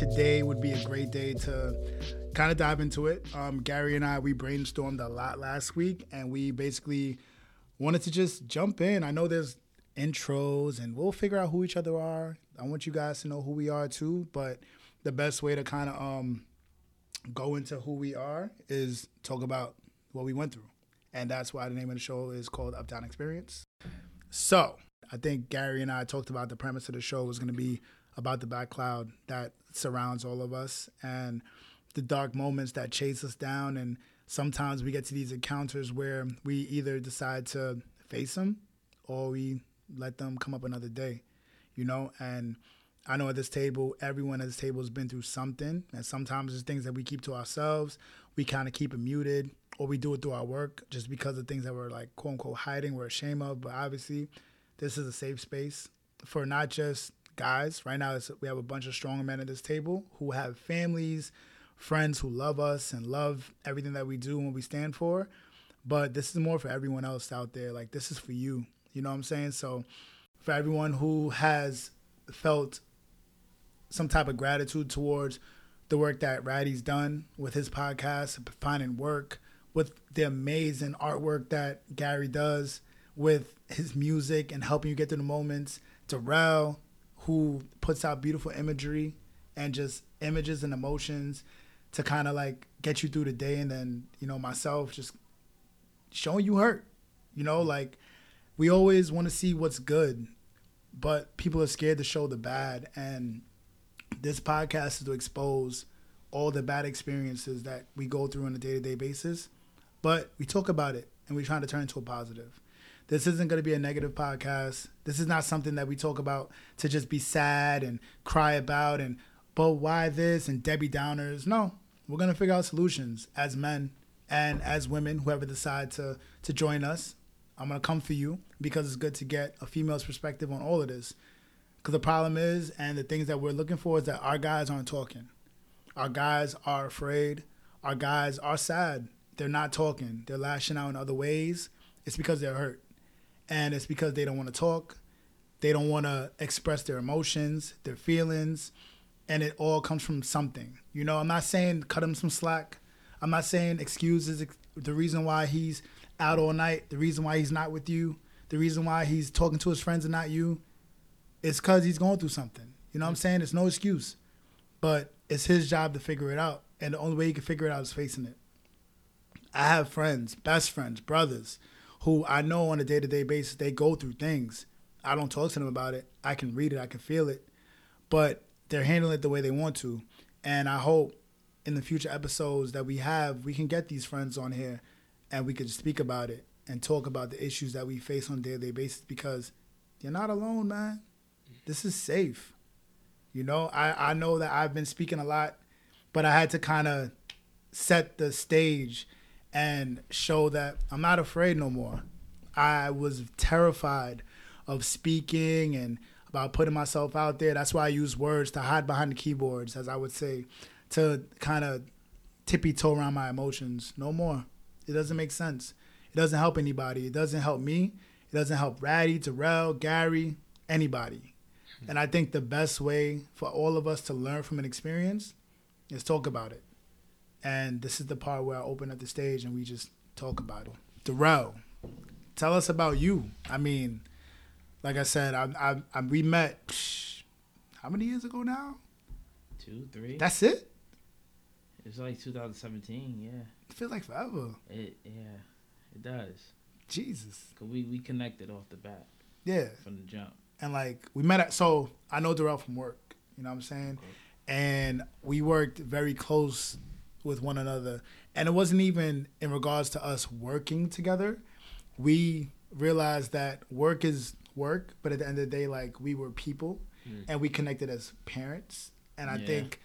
today would be a great day to kind of dive into it. Um, Gary and I, we brainstormed a lot last week and we basically wanted to just jump in. I know there's intros and we'll figure out who each other are. I want you guys to know who we are too, but the best way to kind of um, go into who we are is talk about what we went through. And that's why the name of the show is called Uptown Xperience. So I think Gary and I talked about the premise of the show was going to be about the black cloud that surrounds all of us and the dark moments that chase us down. And sometimes we get to these encounters where we either decide to face them or we let them come up another day, you know? And I know at this table, everyone at this table has been through something. And sometimes there's things that we keep to ourselves. We kind of keep it muted or we do it through our work just because of things that we're like, quote unquote, hiding, we're ashamed of. But obviously, this is a safe space for not just guys. Right now, we have a bunch of strong men at this table who have families, friends who love us and love everything that we do and what we stand for. But this is more for everyone else out there. Like, this is for you. You know what I'm saying? So, for everyone who has felt some type of gratitude towards the work that Radhy's done with his podcast, finding work, with the amazing artwork that Gary does, with his music and helping you get through the moments. Darrell, who puts out beautiful imagery and just images and emotions to kind of like get you through the day. And then, you know, myself just showing you hurt. You know, like we always want to see what's good, but people are scared to show the bad. And this podcast is to expose all the bad experiences that we go through on a day to day basis. But we talk about it and we try to turn it into a positive. This isn't going to be a negative podcast. This is not something that we talk about to just be sad and cry about and, but why this and Debbie Downers. No, we're going to figure out solutions as men and as women, whoever decide to, to join us. I'm going to come for you because it's good to get a female's perspective on all of this. Because the problem is, and the things that we're looking for is that our guys aren't talking. Our guys are afraid. Our guys are sad. They're not talking. They're lashing out in other ways. It's because they're hurt and it's because they don't want to talk. They don't want to express their emotions their feelings and it all comes from something. You know i'm not saying cut him some slack. I'm not saying excuses the reason why he's out all night the reason why he's not with you the reason why he's talking to his friends and not you it's because he's going through something. You know what i'm mm. saying? It's no excuse. But it's his job to figure it out and the only way he can figure it out is facing it. I have friends best friends brothers who I know on a day to day basis they go through things. I don't talk to them about it. I can read it, I can feel it, but they're handling it the way they want to. And I hope in the future episodes that we have, we can get these friends on here and we could speak about it and talk about the issues that we face on a day to day basis because you're not alone, man. This is safe. You know, I, I know that I've been speaking a lot, but I had to kind of set the stage and show that I'm not afraid no more. I was terrified of speaking and about putting myself out there. That's why I use words to hide behind the keyboards, as I would say, to kind of tippy toe around my emotions. No more. It doesn't make sense. It doesn't help anybody. It doesn't help me. It doesn't help Radhy, Darrell, Gary, anybody. And I think the best way for all of us to learn from an experience is talk about it. And this is the part where I open up the stage and we just talk about it. Darrell, tell us about you. I mean, like I said, I, I, I we met psh, how many years ago now? Two, three. That's it. It's like 2017. Yeah. It feels like forever. It yeah, it does. Jesus. Cause we we connected off the bat. Yeah. From the jump. And like we met at so I know Darrell from work. You know what I'm saying? Okay. And we worked very close with one another. And it wasn't even in regards to us working together. We realized that work is work, but at the end of the day, like we were people mm. and we connected as parents. And I yeah. think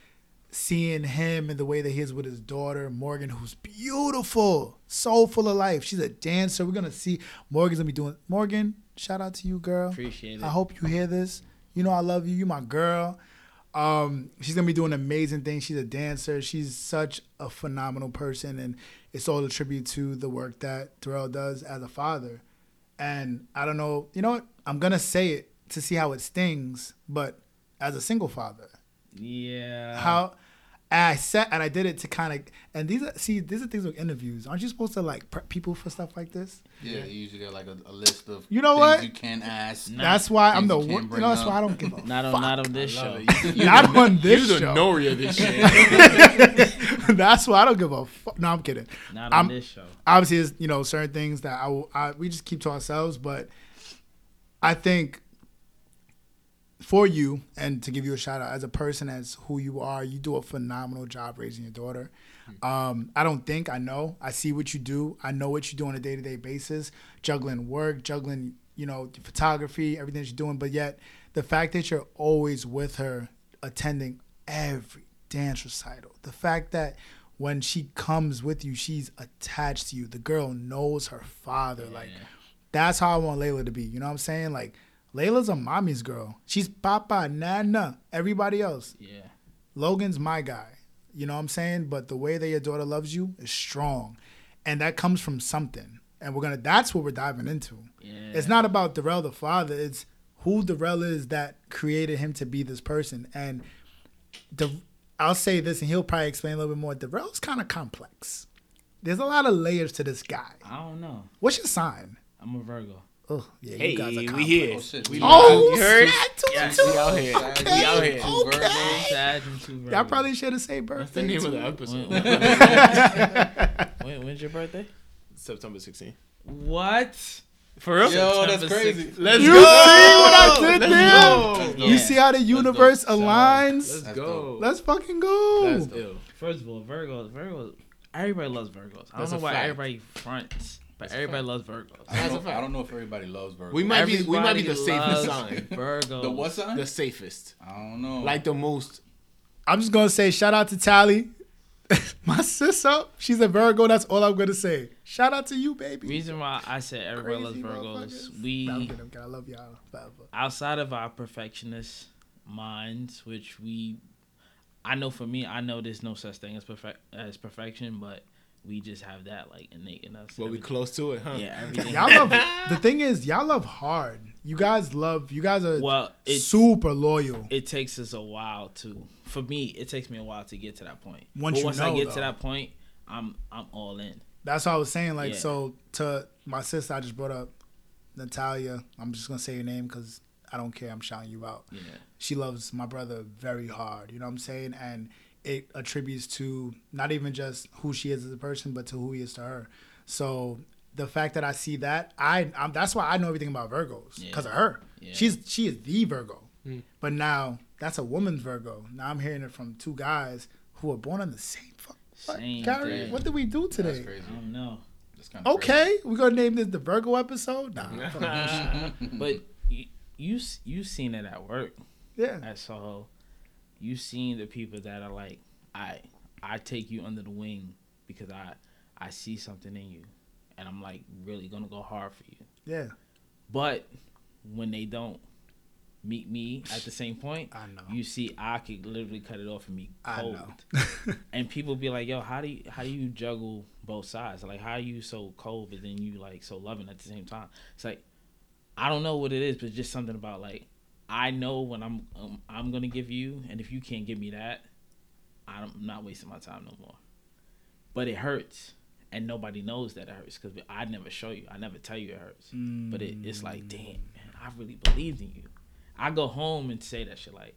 seeing him and the way that he is with his daughter, Morgan, who's beautiful, so full of life. She's a dancer. We're gonna see Morgan's gonna be doing Morgan, shout out to you, girl. Appreciate it. I hope you hear this. You know I love you. You my girl. Um, she's gonna be doing amazing things. She's a dancer. She's such a phenomenal person, and it's all a tribute to the work that Darrell does as a father. And I don't know, you know what? I'm gonna say it to see how it stings, but as a single father. Yeah. How and I said and I did it to kind of and these are see these are things with interviews. Aren't you supposed to like prep people for stuff like this? Yeah, you usually got like a, a list of You know things what? you can ask. Nah. that's why I'm the you you know that's why I don't give a Not on fuck. not on this show. Not on this show. you the show. Nori of this shit. that's why I don't give a fuck. No, I'm kidding. Not I'm- on this show. obviously there's you know certain things that I, will, I we just keep to ourselves but i think for you and to give you a shout out as a person as who you are you do a phenomenal job raising your daughter um, i don't think i know i see what you do i know what you do on a day-to-day basis juggling work juggling you know photography everything that you're doing but yet the fact that you're always with her attending every dance recital the fact that when she comes with you she's attached to you the girl knows her father like that's how I want Layla to be. You know what I'm saying? Like Layla's a mommy's girl. She's papa, nana, everybody else. Yeah. Logan's my guy. You know what I'm saying? But the way that your daughter loves you is strong. And that comes from something. And we're gonna that's what we're diving into. Yeah. It's not about Darrell the father, it's who Darrell is that created him to be this person. And the I'll say this and he'll probably explain a little bit more. Darrell's kind of complex. There's a lot of layers to this guy. I don't know. What's your sign? I'm a Virgo. Oh, yeah, hey, you guys are we here. Oh, shit. We Oh, you heard? snap, two, Yes, two. we out here. Okay, We out here. Two okay. Virgos. And two Y'all probably should have said birthday. What's the name of the episode? When, when, when's your birthday? September 16th. What? For real? Yo, that's crazy. sixth. Let's You go. see what I did Let's there? go. Go. You see how the Let's universe aligns? Let's go. Let's fucking go. That's. First of all, Virgos, Virgos, everybody loves Virgos. I don't That's know why fact. everybody fronts, but That's everybody fact. loves Virgos. I don't, know. I don't know if everybody loves Virgo. We might be we might be the safest sign. Virgos. the what sign? The safest. I don't know. Like the most I'm just gonna say shout out to Tally. My sis up. She's a Virgo. That's all I'm gonna say. Shout out to you, baby. Reason why I said everybody Crazy loves Virgos, motherfuckers. Nah, I'm we kidding, I'm kidding. I love y'all forever. outside of our perfectionist minds, which we, I know for me, I know there's no such thing as perfect as perfection, but we just have that like innate in us. well we close to it, huh? Yeah, everything. Y'all love. the thing is, y'all love hard. You guys love. You guys are well, it's super loyal. it takes us a while to for me it takes me a while to get to that point Once but you once know, i get though. to that point i'm i'm all in That's what I was saying. Like, Yeah. so to my sister, I just brought up Natalia. I'm just gonna say your name because I don't care. I'm shouting you out. yeah She loves my brother very hard. You know what I'm saying? And it attributes to not even just who she is as a person, but to who he is to her. So the fact that I see that, I I'm, that's why I know everything about Virgos Yeah. because of her. Yeah. She's she is the Virgo. Mm. But now that's a woman's Virgo. Now I'm hearing it from two guys who are born on the same. Fuck. Same Gary, day. what did we do That's today? crazy. i don't know That's kind of Okay, we're gonna name this the Virgo episode. Nah, fuck that shit. but you, you s- you seen it at work yeah, at soho you seen the people that are like i i take you under the wing because i i see something in you and i'm like really gonna go hard for you yeah. but when they don't meet me at the same point I know. you see i could literally cut it off and be I cold know. and people be like, "Yo, how do you how do you juggle both sides? Like, how are you so cold, but then you like so loving at the same time?" It's like I don't know what it is, but just something about like I know when I'm um, I'm gonna give you, and if you can't give me that, I'm not wasting my time no more. But it hurts, and nobody knows that it hurts because I never show you. I never tell you it hurts. But it, it's like, mm. damn, man, I really believed in you. I go home and say that shit like.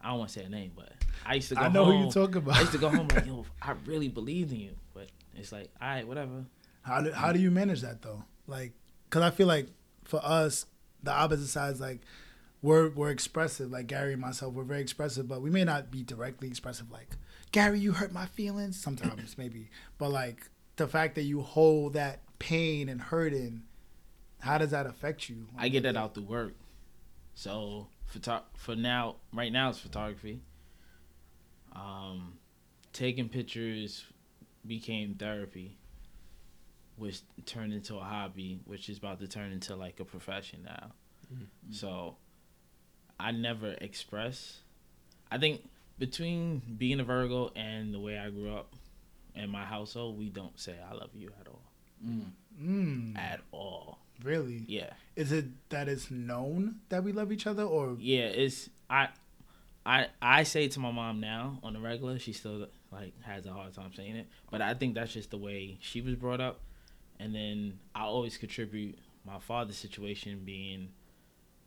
I don't want to say a name, but I used to go I know home. who you talking about. I used to go home like, yo, I really believed in you, but it's like, all right, whatever. How do, how do you manage that though? Like, cause I feel like for us, the opposite sides, like we're we're expressive. Like Gary and myself, we're very expressive, but we may not be directly expressive. Like Gary, you hurt my feelings. Sometimes maybe, but like the fact that you hold that pain and hurting, how does that affect you? I get that out through work. So photo- for now, right now it's photography. Um, taking pictures became therapy, which turned into a hobby, which is about to turn into like a profession now. So I never express. I think between being a Virgo and the way I grew up in my household, we don't say "I love you" at all. Mm. Mm, At all. really? Yeah. Is it that it's known that we love each other, or Yeah, it's I I say to my mom now on the regular, she still like has a hard time saying it. But I think that's just the way she was brought up. And then I always contribute my father's situation being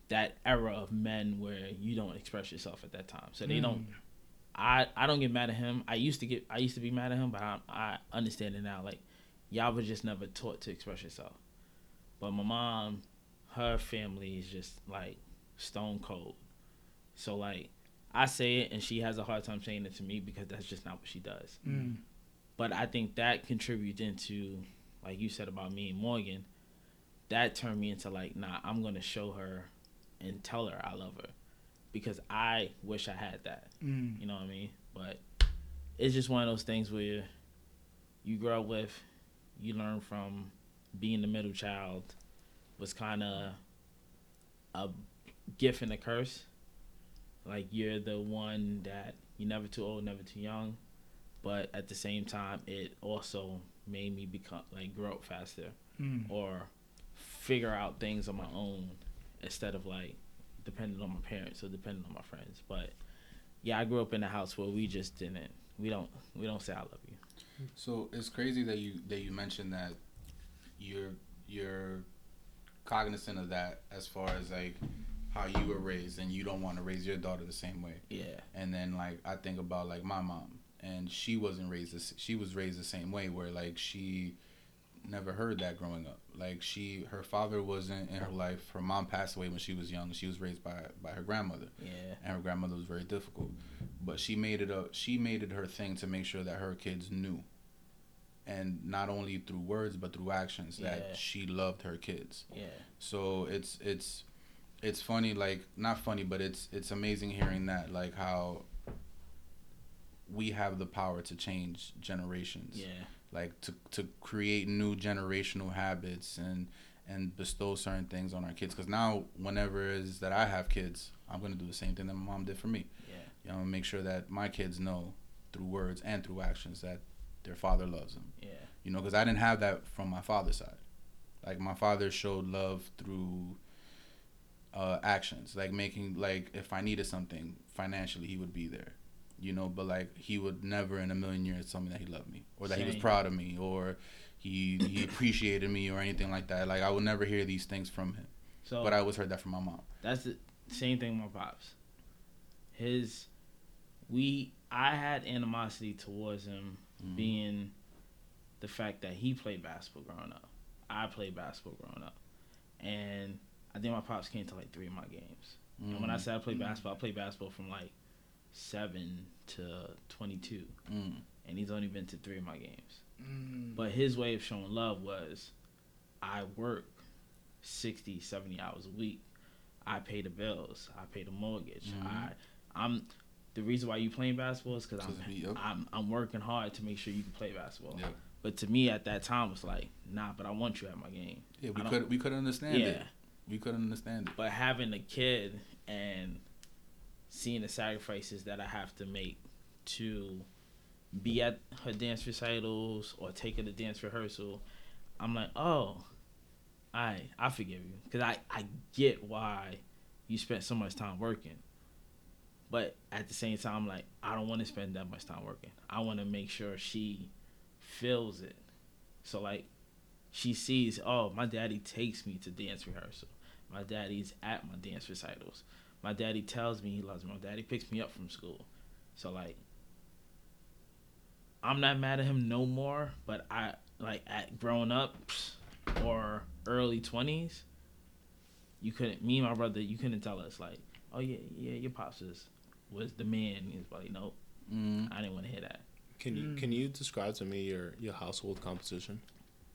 that era of men where you don't express yourself at that time. So they don't I I don't get mad at him. I used to get I used to be mad at him, but I I understand it now. Like y'all were just never taught to express yourself. But my mom, her family is just like stone cold. So like I say it and she has a hard time saying it to me because that's just not what she does. Mm. But I think that contributes into like you said about me and Morgan, that turned me into like, nah, I'm gonna show her and tell her I love her. Because I wish I had that. Mm. You know what I mean? But it's just one of those things where you grow up with, you learn from being the middle child was kind of a gift and a curse. Like you're the one that you're never too old, never too young, but at the same time, it also made me become like grow up faster Mm. or figure out things on my own instead of like depending on my parents or depending on my friends. But yeah, I grew up in a house where we just didn't. We don't. We don't say I love you. So it's crazy that you that you mentioned that you're you're cognizant of that as far as like how you were raised and you don't want to raise your daughter the same way. Yeah. And then like I think about like my mom and she wasn't raised this, she was raised the same way where like she never heard that growing up. Like she her father wasn't in her life. Her mom passed away when she was young. She was raised by by her grandmother Yeah. and her grandmother was very difficult. But she made it a she made it her thing to make sure that her kids knew, and not only through words but through actions that Yeah. she loved her kids. Yeah. So it's it's it's funny like not funny but it's it's amazing hearing that like how we have the power to change generations Yeah. Like to to create new generational habits and and bestow certain things on our kids. Because now whenever it is that i have kids i'm going to do the same thing that my mom did for me. Yeah. you know make sure that my kids know through words and through actions that their father loves them. Yeah. you know because i didn't have that from my father's side. Like my father showed love through uh, actions. Like making like if i needed something financially he would be there you know but like he would never in a million years tell me that he loved me or that he was proud of me or he he appreciated me or anything like that like i would never hear these things from him So but i always heard that from my mom that's the same thing with my pops. His, we, I had animosity towards him Mhm. being the fact that he played basketball growing up. I played basketball growing up, and I think my pops came to like three of my games. And when I Mm, say I played basketball, I played basketball from like seven to twenty-two, mm, and he's only been to three of my games. Mm. But his way of showing love was I work 60, 70 hours a week. I pay the bills. I pay the mortgage. Mhm. I I'm the reason why you playing basketball is because I'm, be- yep. I'm I'm working hard to make sure you can play basketball. Yep. But to me at that time was like, nah, but I want you at my game. yeah we don't- could we could understand yeah. it we couldn't understand it But having a kid and seeing the sacrifices that I have to make to be at her dance recitals or take her to dance rehearsal, I'm like, oh, I I forgive you because I I get why you spent so much time working. But at the same time, I'm like, I don't want to spend that much time working. I want to make sure she feels it. So like, she sees, oh, my daddy takes me to dance rehearsal. My daddy's at my dance recitals. My daddy tells me he loves me. My daddy picks me up from school. So like I'm not mad at him no more, but I like at growing up or early 20s, you couldn't me and my brother, you couldn't tell us like, "Oh yeah, yeah, your pops is, was the man." He's like, "Nope, mm. I didn't want to hear that." Can you Mm. can you describe to me your your household composition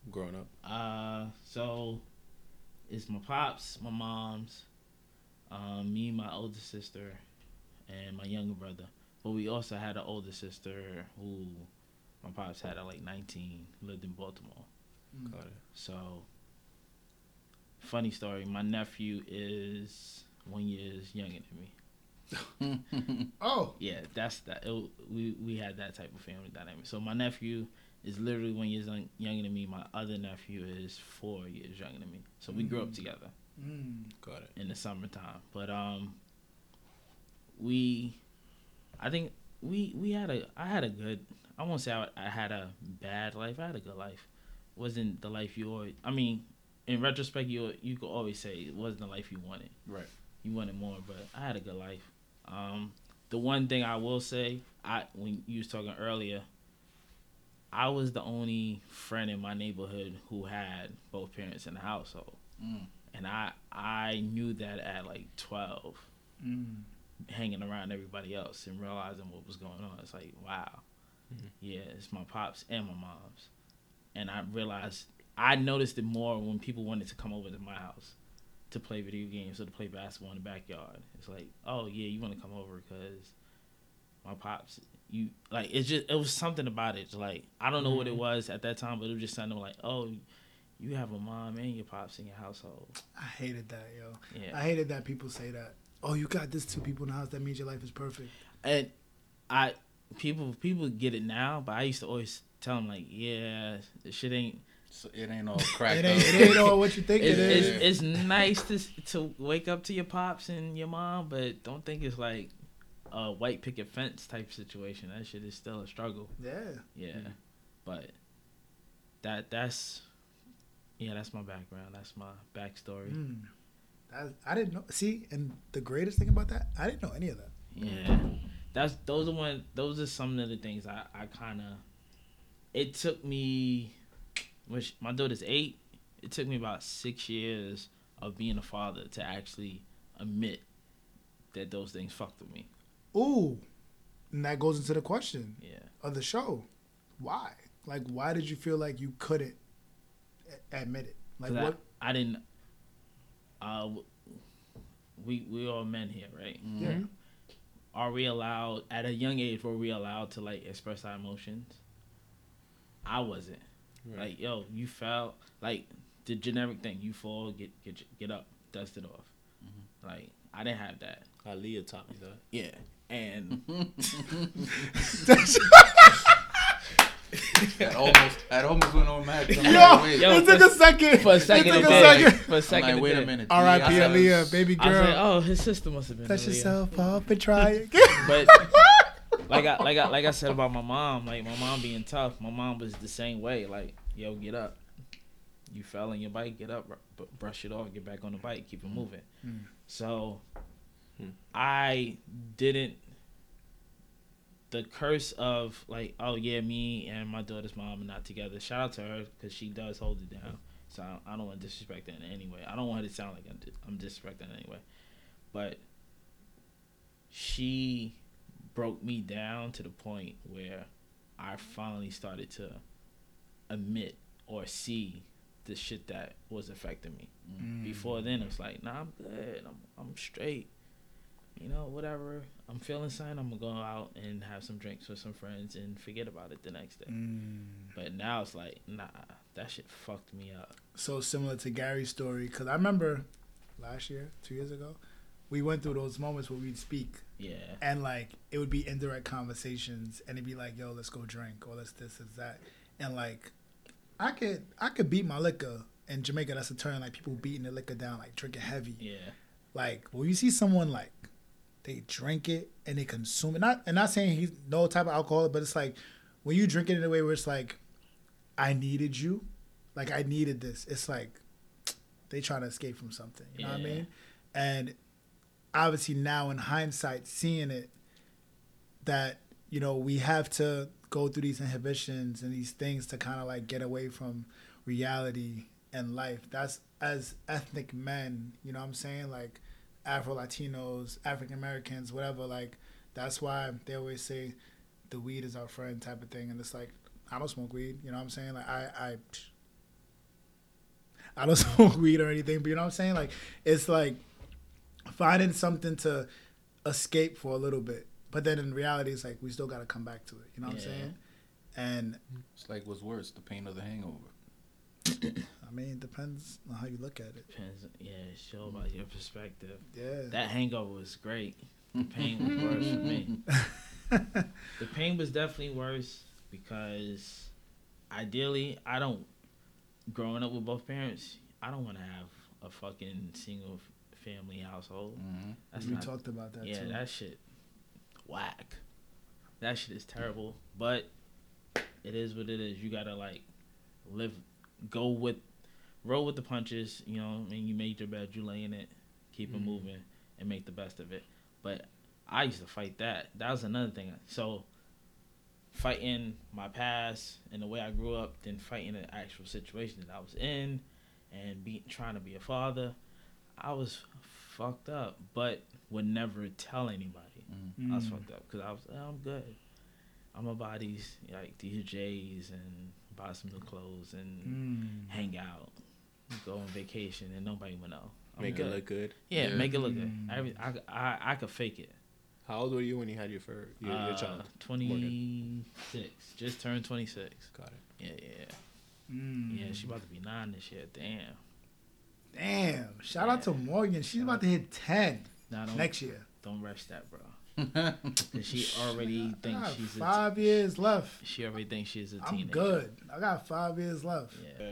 growing up? Uh, so it's my pops, my mom's, um, me, my older sister, and my younger brother. But we also had an older sister who my pops had at like 19, lived in Baltimore. Got it. So, funny story. My nephew is one years younger than me. Oh, Yeah, that's that. It, we we had that type of family dynamic. So my nephew is literally one years young, younger than me. My other nephew is four years younger than me. So we grew up together mm. Got it. in the summertime. But um, we I think we we had a I had a good. I won't say I, I had a bad life. I had a good life. wasn't the life you always. I mean, in retrospect, you you could always say it wasn't the life you wanted. Right. You wanted more, but I had a good life. Um, the one thing I will say, I when you was talking earlier, I was the only friend in my neighborhood who had both parents in the household, Mm. And I I knew that at like twelve, Mm. hanging around everybody else and realizing what was going on. It's like wow, yeah, it's my pops and my mom's, and I realized I noticed it more when people wanted to come over to my house to play video games or to play basketball in the backyard. It's like, oh yeah, you want to come over because my pops. You like it's just it was something about it. Like I don't know what it was at that time, but it was just something like, oh, you have a mom and your pops in your household. I hated that, yo. Yeah, I hated that people say that. Oh, you got this two people in the house. That means your life is perfect. and I people people get it now, but I used to always tell them like, yeah, this shit ain't. So it ain't all cracked It ain't, it ain't all what you think It's, it it's, it's nice to to wake up to your pops and your mom, but don't think it's like a white picket fence type situation. That shit is still a struggle. yeah. Yeah, but that that's yeah, that's my background. That's my backstory. Mm. That, I didn't know. See, and the greatest thing about that, I didn't know any of that. Yeah, that's those are one. Those are some of the things I I kind of. It took me, which my daughter's eight. It took me about six years of being a father to actually admit that those things fucked with me. Ooh, and that goes into the question Yeah. of the show. Why? Like, why did you feel like you couldn't admit it? Like what? I, didn't. Uh, we we all men here, right? Yeah. Are we allowed at a young age? Were we allowed to like express our emotions? I wasn't. Right. Like, yo, you fell. Like the generic thing, you fall, get get get up, dust it off. Like I didn't have that. Aaliyah taught me that. Yeah, and That almost, that almost went on mad. 'cause I'm Yo, like, wait. Yo, it took a second. for a second, it it took a did. second. For a I'm second, like, wait it a minute. R.I.P. I Aaliyah, baby I was girl. like, oh, his sister must have been. Touch Aaliyah. yourself up and try it. But like I like I like I said about my mom, like my mom being tough. My mom was the same way. Like, yo, get up. You fell on your bike, get up, br- brush it off, get back on the bike, keep it moving. Mm. So, Hmm. I didn't. The curse of like, oh yeah, me and my daughter's mom are not together. Shout out to her because she does hold it down. So I, don't want to disrespect that in any way. I don't want her to sound like I'm, I'm disrespecting her in any way. But she broke me down to the point where I finally started to admit or see the shit that was affecting me. Mm. Before then, it was like, nah, I'm good. I'm I'm straight. You know, whatever. I'm feeling something. I'm gonna go out and have some drinks with some friends and forget about it the next day. Mm. But now it's like, nah, that shit fucked me up. So similar to Gary's story, because I remember last year, two years ago, we went through those moments where we'd speak Yeah. and like it would be indirect conversations and it'd be like yo let's go drink or let's this let's that and like i could i could beat my liquor in jamaica that's a term like people beating the liquor down like drinking heavy Yeah. like when you see someone like they drink it and they consume it. Not and not saying he's no type of alcohol but it's like when you drink it in a way where it's like i needed you like i needed this. It's like they trying to escape from something you know what i mean? And obviously now in hindsight seeing it that you know we have to go through these inhibitions and these things to kind of like get away from reality and life. That's as ethnic men you know what i'm saying? Like afro latinos african americans whatever like that's why they always say the weed is our friend type of thing and it's like i don't smoke weed you know what i'm saying like i i i don't smoke weed or anything but you know what i'm saying like it's like finding something to escape for a little bit. But then in reality, it's like we still got to come back to it. You know what I'm saying? And It's like what's worse, the pain or the hangover. I mean, it depends on how you look at it. Depends. Yeah, it's all about your perspective. Yeah. That hangover was great. The pain was worse for me. The pain was definitely worse because ideally, I don't. Growing up with both parents, I don't want to have a fucking single family household. hmm That's we not. talked about that yeah, too. that shit. Whack. that shit is terrible. But it is what it is. You gotta like live, go with, roll with the punches. You know, I mean, you made your bed, you lay in it, keep it Mhm. moving, and make the best of it. But I used to fight that. That was another thing. So fighting my past and the way I grew up, then fighting the actual situation that I was in, and be trying to be a father. I was fucked up, but would never tell anybody. I was Mm. fucked up because I was "Oh, I'm good. I'm gonna buy these like these J's and buy some new clothes and Mm. hang out, go on vacation, and nobody would know. I'm Make good. it look good. yeah, Yeah. make it look good. Mm. Every, I, I I could fake it. How old were you when you had your first your, your Uh, child? Twenty six, just turned twenty six. Got it. Yeah, yeah, yeah. Mm. Yeah, she about to be nine this year. Damn. Damn. Shout out to Morgan. She's about to hit 10 Now don't next year. don't rush that, bro. Cause she already I thinks got she's a five years left. she already thinks she's a I'm teenager. good. I got five years left. Yeah.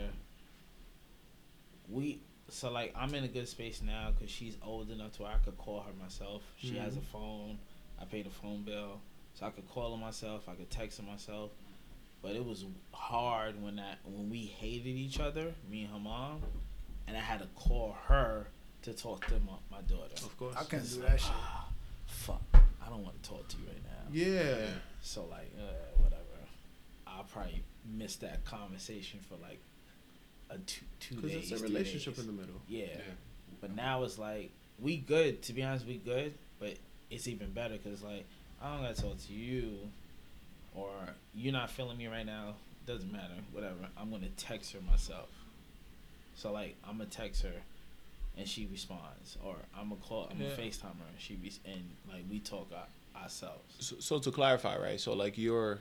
We so like I'm in a good space now because she's old enough to where I could call her myself. She has a phone. I pay the phone bill, so I could call her myself. I could text her myself. But it was hard when that when we hated each other, me and her mom, and I had to call her to talk to my, my daughter. Of course. I can't It's do like, that shit. ah, fuck, I don't want to talk to you right now. Yeah. So like, uh, whatever. I'll probably miss that conversation for like a two two Because days. it's a relationship days. in the middle. Yeah. Yeah. But now it's like we good. To be honest, we good. But it's even better because like I don't gotta talk to you, or you're not feeling me right now. Doesn't matter. Whatever. I'm gonna text her myself. So like I'm gonna text her, and she responds, or I'm gonna call. I'm gonna Yeah. Facetime her, and she res- and like we talk our, ourselves. So, so to clarify, right? So like you're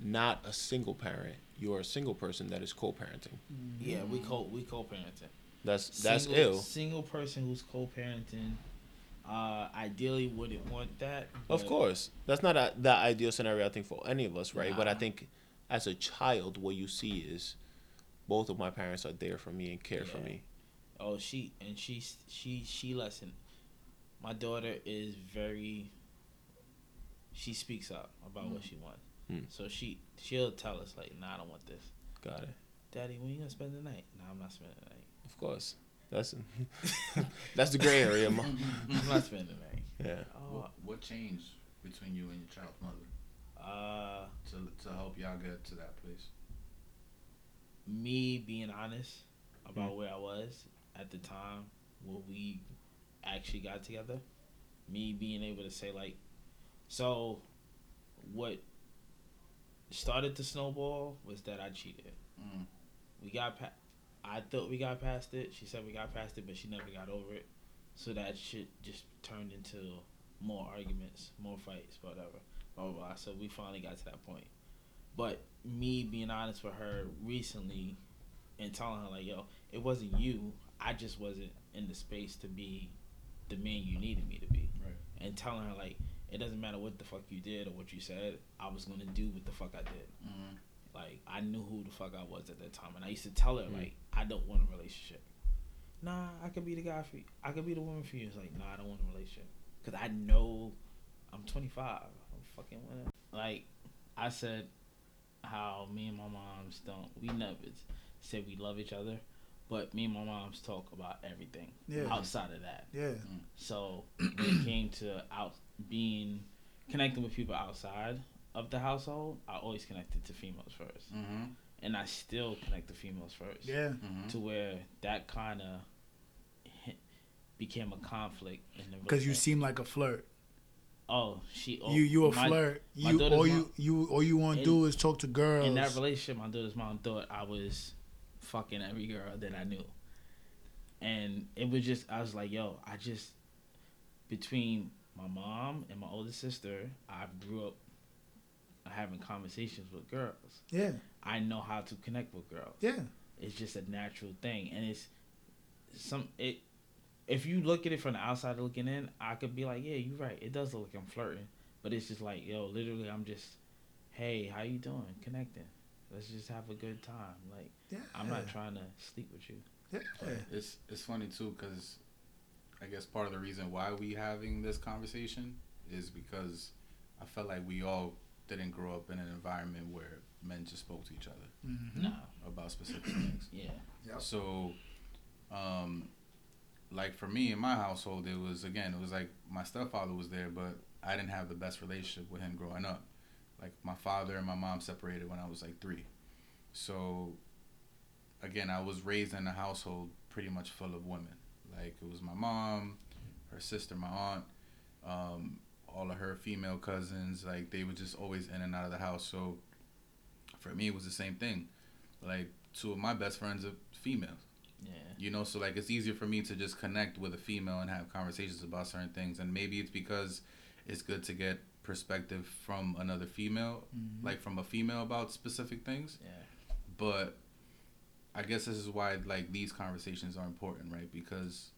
not a single parent. You're a single person that is co-parenting. Yeah, we co we co-parenting. That's that's single, ill. Single person who's co-parenting, uh, ideally wouldn't want that. Of course, that's not a, the ideal scenario. I think for any of us, right? But I think as a child, what you see is both of my parents are there for me and care for me. Oh, she and she she she lesson. My daughter is very. She speaks up about what she wants, Mm. so she she'll tell us like, "Nah, I don't want this." Got it. Daddy, when you gonna spend the night? Nah, I'm not spending the night. Of course, that's that's the gray area. Ma. I'm not spending the night. Yeah. Oh, What, what changed between you and your child's mother uh, to to help y'all get to that place? me being honest about where I was at the time when we actually got together. Me being able to say like, so what started to snowball was that I cheated. Mm. We got pa- I thought we got past it. She said we got past it, but she never got over it. So that shit just turned into more arguments, more fights, whatever. Blah blah blah. So we finally got to that point. But me being honest with her recently and telling her like, yo, it wasn't you. I just wasn't in the space to be the man you needed me to be. Right. And telling her like, it doesn't matter what the fuck you did or what you said. I was gonna do what the fuck I did. Mm. Like I knew who the fuck I was at that time, and I used to tell her Mm. like, I don't want a relationship. Nah, I could be the guy for you. I could be the woman for you. It's like, nah, I don't want a relationship because I know I'm 25. I'm fucking winning. Like I said, how me and my moms don't. We never say we love each other, but me and my moms talk about everything Yeah. outside of that. Yeah. So when it came to out being connecting with people outside of the household, I always connected to females first, Mm-hmm. and I still connect to females first. Yeah. Mm-hmm. To where that kind of became a conflict in the Because you seem like a flirt. oh she oh, you you a my- flirt. my You daughter's all mom- you you all you want to do is talk to girls. in that relationship, my daughter's mom thought I was fucking every girl that I knew, and it was just I was like, yo, I just between my mom and my older sister, I grew up having conversations with girls. yeah. I know how to connect with girls. Yeah. It's just a natural thing, and it's some it. If you look at it from the outside looking in, I could be like, yeah, you're right. It does look like I'm flirting, but it's just like, yo, literally, I'm just, hey, how you doing? Connecting. Let's just have a good time. Like, Yeah. I'm not trying to sleep with you. Yeah. It's it's funny too because I guess part of the reason why we having this conversation is because I felt like we all didn't grow up in an environment where men just spoke to each other Mhm. No. about specific things. Yeah. Yep. So, um, like for me in my household, it was again, it was like my stepfather was there, but I didn't have the best relationship with him growing up. Like my father and my mom separated when I was like three. So, again, I was raised in a household pretty much full of women. Like it was my mom, her sister, my aunt, um, all of her female cousins. Like they were just always in and out of the house. So, for me, it was the same thing. Like two of my best friends are females. Yeah. You know, so like it's easier for me to just connect with a female and have conversations about certain things. And maybe it's because it's good to get perspective from another female, Mhm. like from a female about specific things. Yeah. But I guess this is why like these conversations are important, right? Because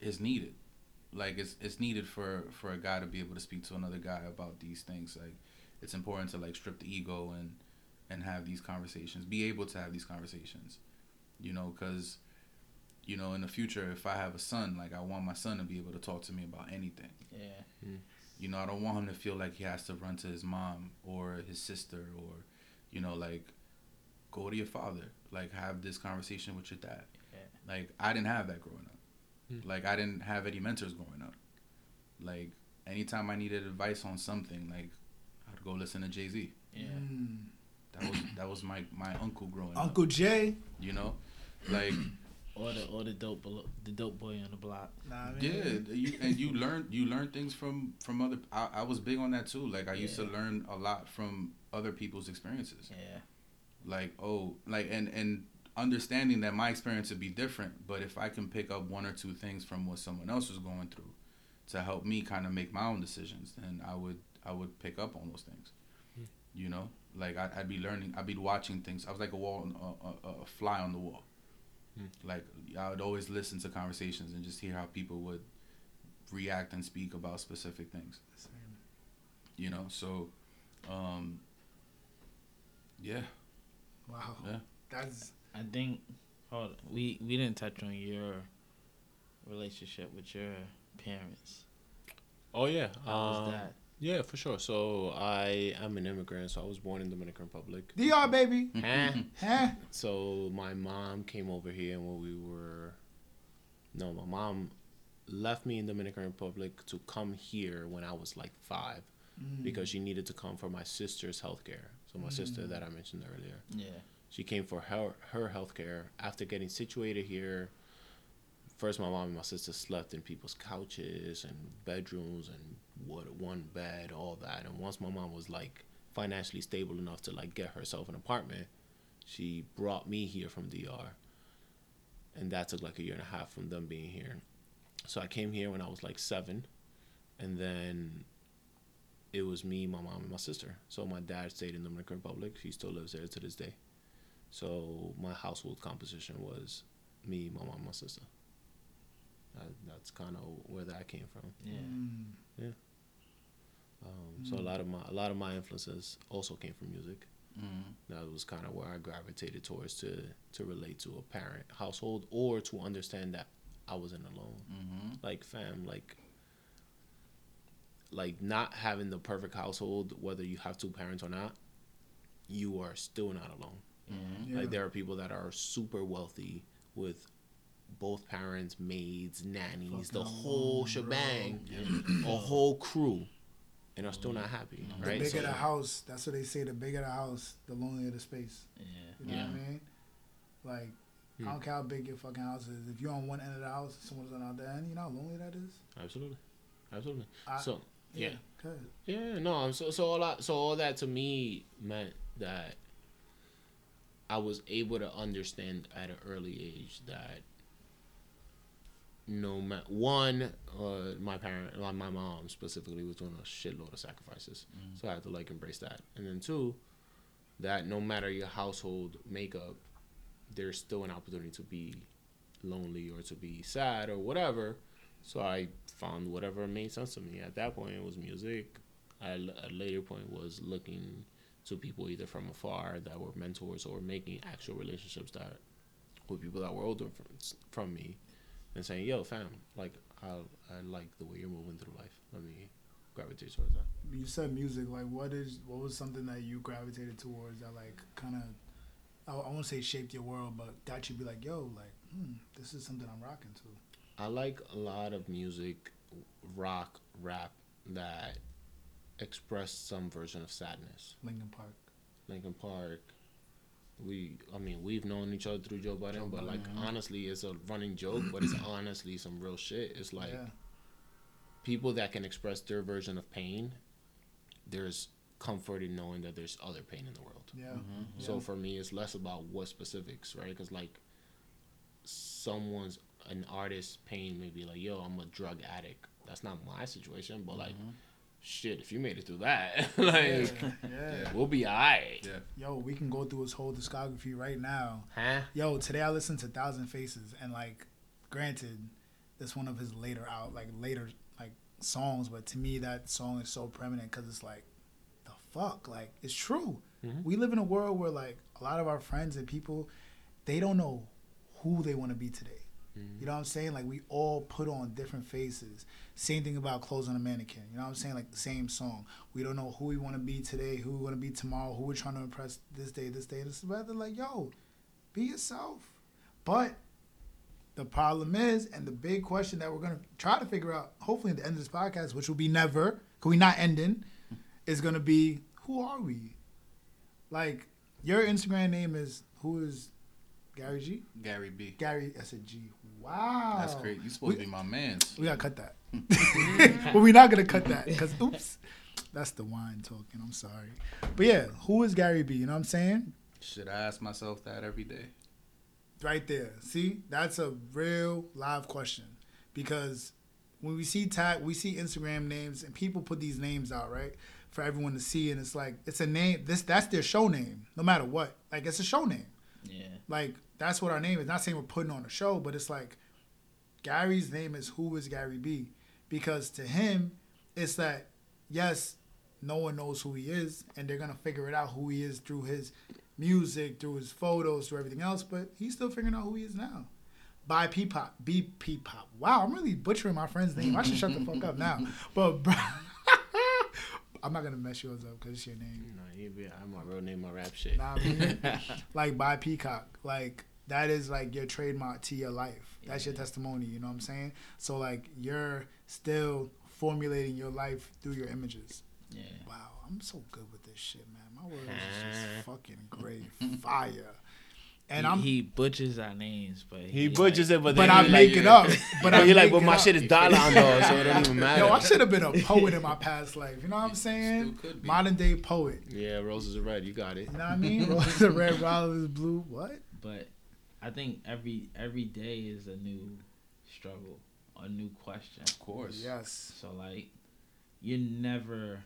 it's needed. Like it's it's needed for for a guy to be able to speak to another guy about these things. Like it's important to like strip the ego and and have these conversations. Be able to have these conversations. You know, because you know in the future if I have a son, like I want my son to be able to talk to me about anything. Yeah. Hmm. You know, I don't want him to feel like he has to run to his mom or his sister or, you know, like go to your father. Like have this conversation with your dad. Yeah. Like I didn't have that growing up. Hmm. Like I didn't have any mentors growing up. Like anytime I needed advice on something, like I'd go listen to Jay Z. Yeah. Mm. That was that was my my uncle growing up. Uncle Jay. You know, like Or the or the dope belo- the dope boy on the block. Nah, I Yeah, mean, you, and you learn you learn things from from other. I, I was big on that too. Like I used to learn a lot from other people's experiences. Yeah. Like oh, like and and understanding that my experience would be different, but if I can pick up one or two things from what someone else was going through, to help me kind of make my own decisions, then I would I would pick up on those things. Hmm. You know, like I'd, I'd be learning. I'd be watching things. I was like a wall, a, a, a fly on the wall. Hmm. Like I would always listen to conversations and just hear how people would react and speak about specific things. You know, so um, yeah, Wow. Yeah. That's I think. Hold. On. We we didn't touch on your relationship with your parents. Oh yeah. How was um, that? Yeah, for sure. So I am an immigrant. So I was born in Dominican Republic. DR baby. Huh? Huh? So my mom came over here when we were. No, my mom left me in Dominican Republic to come here when I was like five Mm. because she needed to come for my sister's health care. So my sister that I mentioned earlier. Yeah. She came for her her health care after getting situated here. First, my mom and my sister slept in people's couches and bedrooms and what one bed, all that. And once my mom was like financially stable enough to like get herself an apartment, she brought me here from DR. And that took like a year and a half from them being here. So I came here when I was like seven, and then it was me, my mom, and my sister. So my dad stayed in the Dominican Republic. He still lives there to this day. So my household composition was me, my mom, my sister. That, that's kind of where that came from. Yeah. Mm. Um, So a lot of my a lot of my influences also came from music. mm That was kind of where I gravitated towards to to relate to a parent household or to understand that I wasn't alone. hmm Like fam, like like not having the perfect household, whether you have two parents or not, you are still not alone. hmm Yeah. Like there are people that are super wealthy with both parents, maids, nannies, the whole bro. shebang, Yeah. a whole crew, and are still not happy, The The right? bigger So- the house, that's what they say. The bigger the house, the lonelier the space. Yeah. You know Yeah. what I mean? Like, Hmm. I don't care how big your fucking house is. If you're on one end of the house, someone's on the other end, you know how lonely that is. absolutely, absolutely. I, so yeah. Good. Yeah, no, I'm so so all that so all that to me meant that I was able to understand at an early age that no matter one, uh, my parent, like my mom specifically, was doing a shitload of sacrifices, Mhm. so I had to like embrace that. And then two, that no matter your household makeup, there's still an opportunity to be lonely or to be sad or whatever. So I found whatever made sense to me. At that point, it was music. At a later point, was looking to people either from afar that were mentors or making actual relationships that with people that were older from, from me, and saying, "Yo, fam, like I I like the way you're moving through life. Let me gravitate towards that. You said music. Like, what is what was something that you gravitated towards that like kind of I, I won't say shaped your world, but got you be like, yo, like, hmm, this is something I'm rocking to. I like a lot of music, rock, rap that express some version of sadness. Linkin Park. Linkin Park. We, I mean, we've known each other through Joe Budden, Joe but like Budden, honestly, it's a running joke, but it's honestly some real shit. It's like yeah. people that can express their version of pain. There's comfort in knowing that there's other pain in the world. Yeah. Mm-hmm. So Yeah. for me, it's less about what specifics, right? Because like someone's an artist pain maybe like, yo, I'm a drug addict. That's not my situation, but like, shit, if you made it through that, like, yeah. yeah. we'll be alright. Yeah. Yo, we can go through his whole discography right now. Huh? Yo, today I listened to Thousand Faces, and like, granted, that's one of his later out, like later like songs, but to me that song is so preeminent because it's like, the fuck, like it's true. Mhm. We live in a world where like a lot of our friends and people, they don't know who they want to be today. Mm-hmm. You know what I'm saying? Like we all put on different faces. Same thing about clothes on a mannequin. You know what I'm saying? Like the same song. We don't know who we want to be today, who we want to be tomorrow, who we're trying to impress this day, this day. It's rather like, yo, be yourself. But the problem is, and the big question that we're gonna try to figure out, hopefully at the end of this podcast, which will be never, cause we not ending, is gonna be who are we? Like your Instagram name is who is Gary G? Gary B. Gary S a G. Wow. That's great. You supposed We- to be my man's. We gotta cut that. but we're not gonna cut that because oops, that's the wine talking. I'm sorry. But yeah, who is Gary B? You know what I'm saying? Should I ask myself that every day? Right there. See, that's a real live question because when we see tag, we see Instagram names and people put these names out right for everyone to see, and it's like it's a name. This that's their show name, no matter what. Like it's a show name. Yeah. Like that's what our name is. Not saying we're putting on a show, but it's like Gary's name is who is Gary B? Because to him, it's that yes, no one knows who he is, and they're gonna figure it out who he is through his music, through his photos, through everything else. But he's still figuring out who he is now. By P Pop, B P Pop. Wow, I'm really butchering my friend's name. I should shut the fuck up now. But bro, I'm not gonna mess yours up because it's your name. No, you be, I'm my real name, my rap shit. Nah, I mean, like by Peacock. Like that is like your trademark to your life. That's your Yeah. testimony. You know what I'm saying? So like you're still formulating your life through your images. Yeah. Wow, I'm so good with this shit, man. My words is just fucking great, fire. And he, I'm, he butchers our names, but He butchers it, but but then I he make like, it up. But But I you're like, make but my up. shit is dollar on dog, so it don't even matter. Yo, I should have been a poet in my past life. You know what I'm saying? Still could be. Modern day poet. Yeah, roses are red. You got it. You know what I mean? Roses are red, violet is blue. What? but I think every every day is a new struggle, a new question. Of course. Yes. So like, you're never.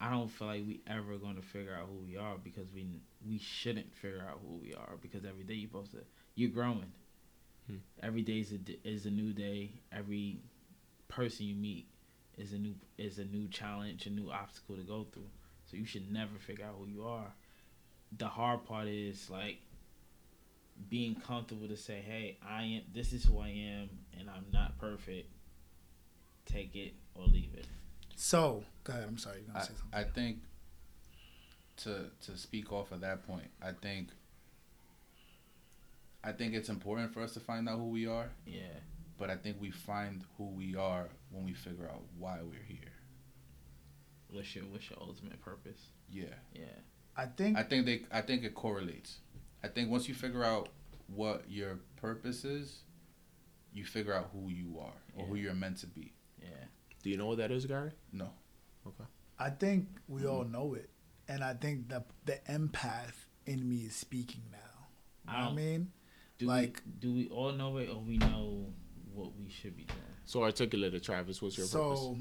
I don't feel like we ever going to figure out who we are because we we shouldn't figure out who we are because every day you're supposed to you're growing. Hmm. Every day is a d- is a new day. Every person you meet is a new is a new challenge, a new obstacle to go through. So you should never figure out who you are. The hard part is like being comfortable to say, "Hey, I am. This is who I am, and I'm not perfect. Take it or leave it." So, go ahead. I'm sorry. You're I, gonna say something. I think to to speak off of that point, I think I think it's important for us to find out who we are, Yeah, but I think we find who we are when we figure out why we're here. what's your what's your ultimate purpose? Yeah. Yeah, I think I think they I think it correlates. I think once you figure out what your purpose is, you figure out who you are or who you're meant to be. yeah, Do you know what that is, Gary? No. Okay. I think we all Mm-hmm. know it, and I think the the empath in me is speaking now. You I what I mean? do Like- we do we all know it or we know what we should be doing? So articulate it, Travis. What's your purpose? so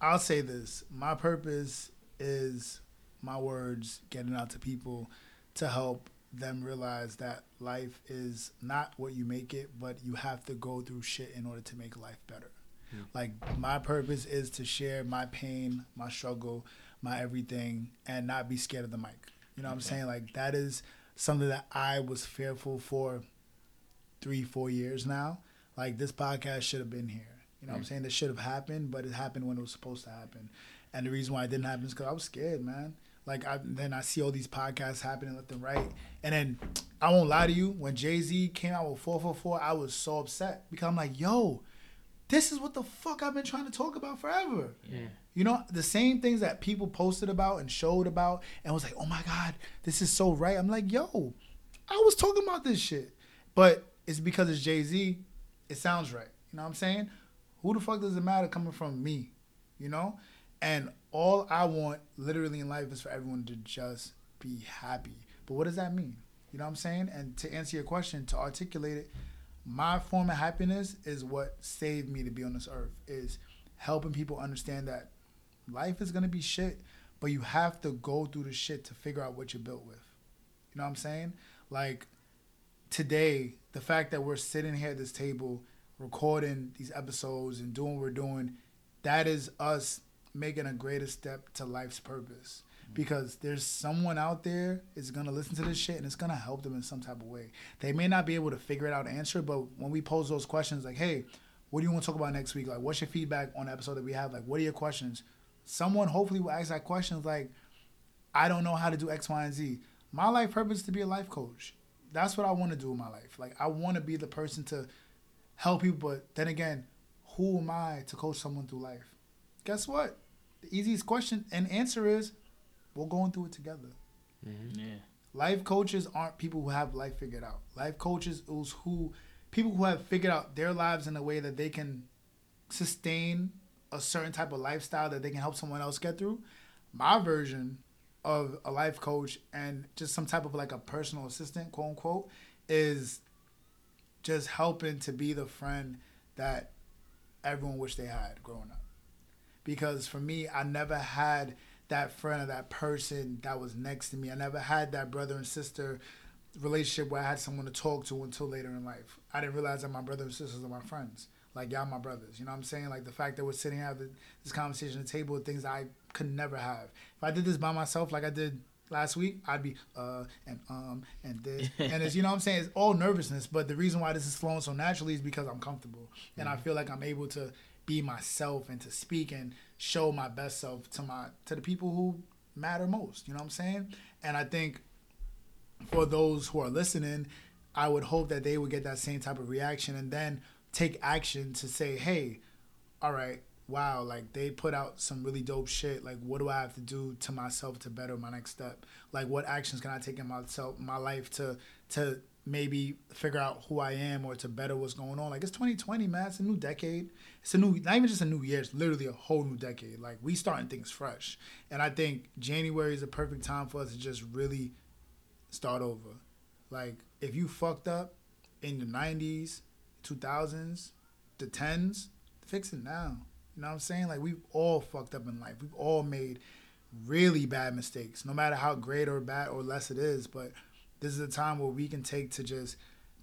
I'll say this: my purpose is my words getting out to people to help them realize that life is not what you make it, but you have to go through shit in order to make life better. Hmm. Like my purpose is to share my pain, my struggle, my everything, and not be scared of the mic. You know what I'm saying? Like that is something that I was fearful for three, four years now. Like this podcast should have been here. You know what I'm mm. saying? This should have happened, but it happened when it was supposed to happen. And the reason why it didn't happen is because I was scared, man. Like I then I see all these podcasts happening left and right. And then I won't lie to you, when Jay Z came out with 444, I was so upset because I'm like, yo, this is what the fuck I've been trying to talk about forever. Yeah. You know, the same things that people posted about and showed about and was like, oh my God, this is so right. I'm like, yo, I was talking about this shit. But it's because it's Jay Z, it sounds right. You know what I'm saying? Who the fuck does it matter coming from me? You know? And all I want literally in life is for everyone to just be happy. But what does that mean? You know what I'm saying? And to answer your question, to articulate it, my form of happiness is what saved me to be on this earth, is helping people understand that life is gonna be shit, but you have to go through the shit to figure out what you're built with. You know what I'm saying? Like today, the fact that we're sitting here at this table recording these episodes and doing what we're doing, that is us making a greater step to life's purpose. Mm-hmm. Because there's someone out there is gonna listen to this shit and it's gonna help them in some type of way. They may not be able to figure it out answer, but when we pose those questions, like, hey, what do you want to talk about next week? Like, what's your feedback on the episode that we have? Like, what are your questions? Someone hopefully will ask that question like, I don't know how to do X, Y, and Z. My life purpose is to be a life coach. That's what I want to do in my life. Like, I want to be the person to help people, but then again, who am I to coach someone through life? Guess what? The easiest question and answer is we're going through it together. Mm-hmm. Yeah. Life coaches aren't people who have life figured out. Life coaches is who people who have figured out their lives in a way that they can sustain a certain type of lifestyle that they can help someone else get through. My version of a life coach and just some type of like a personal assistant, quote unquote, is just helping to be the friend that everyone wished they had growing up. Because for me, I never had that friend or that person that was next to me. I never had that brother and sister relationship where I had someone to talk to until later in life. I didn't realize that my brothers and sisters are my friends. Like y'all my brothers. You know what I'm saying? Like the fact that we're sitting here having this conversation at the table with things I could never have. If I did this by myself like I did last week, I'd be uh and um and this and it's you know what I'm saying, it's all nervousness, but the reason why this is flowing so naturally is because I'm comfortable. And I feel like I'm able to be myself and to speak and show my best self to my to the people who matter most. You know what I'm saying? And I think for those who are listening, I would hope that they would get that same type of reaction and then take action to say, hey, all right, wow, like they put out some really dope shit. Like, what do I have to do to myself to better my next step? Like, what actions can I take in myself, my life to to maybe figure out who I am or to better what's going on? Like, it's 2020, man. It's a new decade. It's a new, not even just a new year. It's literally a whole new decade. Like, we starting things fresh, and I think January is a perfect time for us to just really start over. Like if you fucked up in the nineties, two thousands, the tens, fix it now. You know what I'm saying? Like we've all fucked up in life. We've all made really bad mistakes, no matter how great or bad or less it is. But this is a time where we can take to just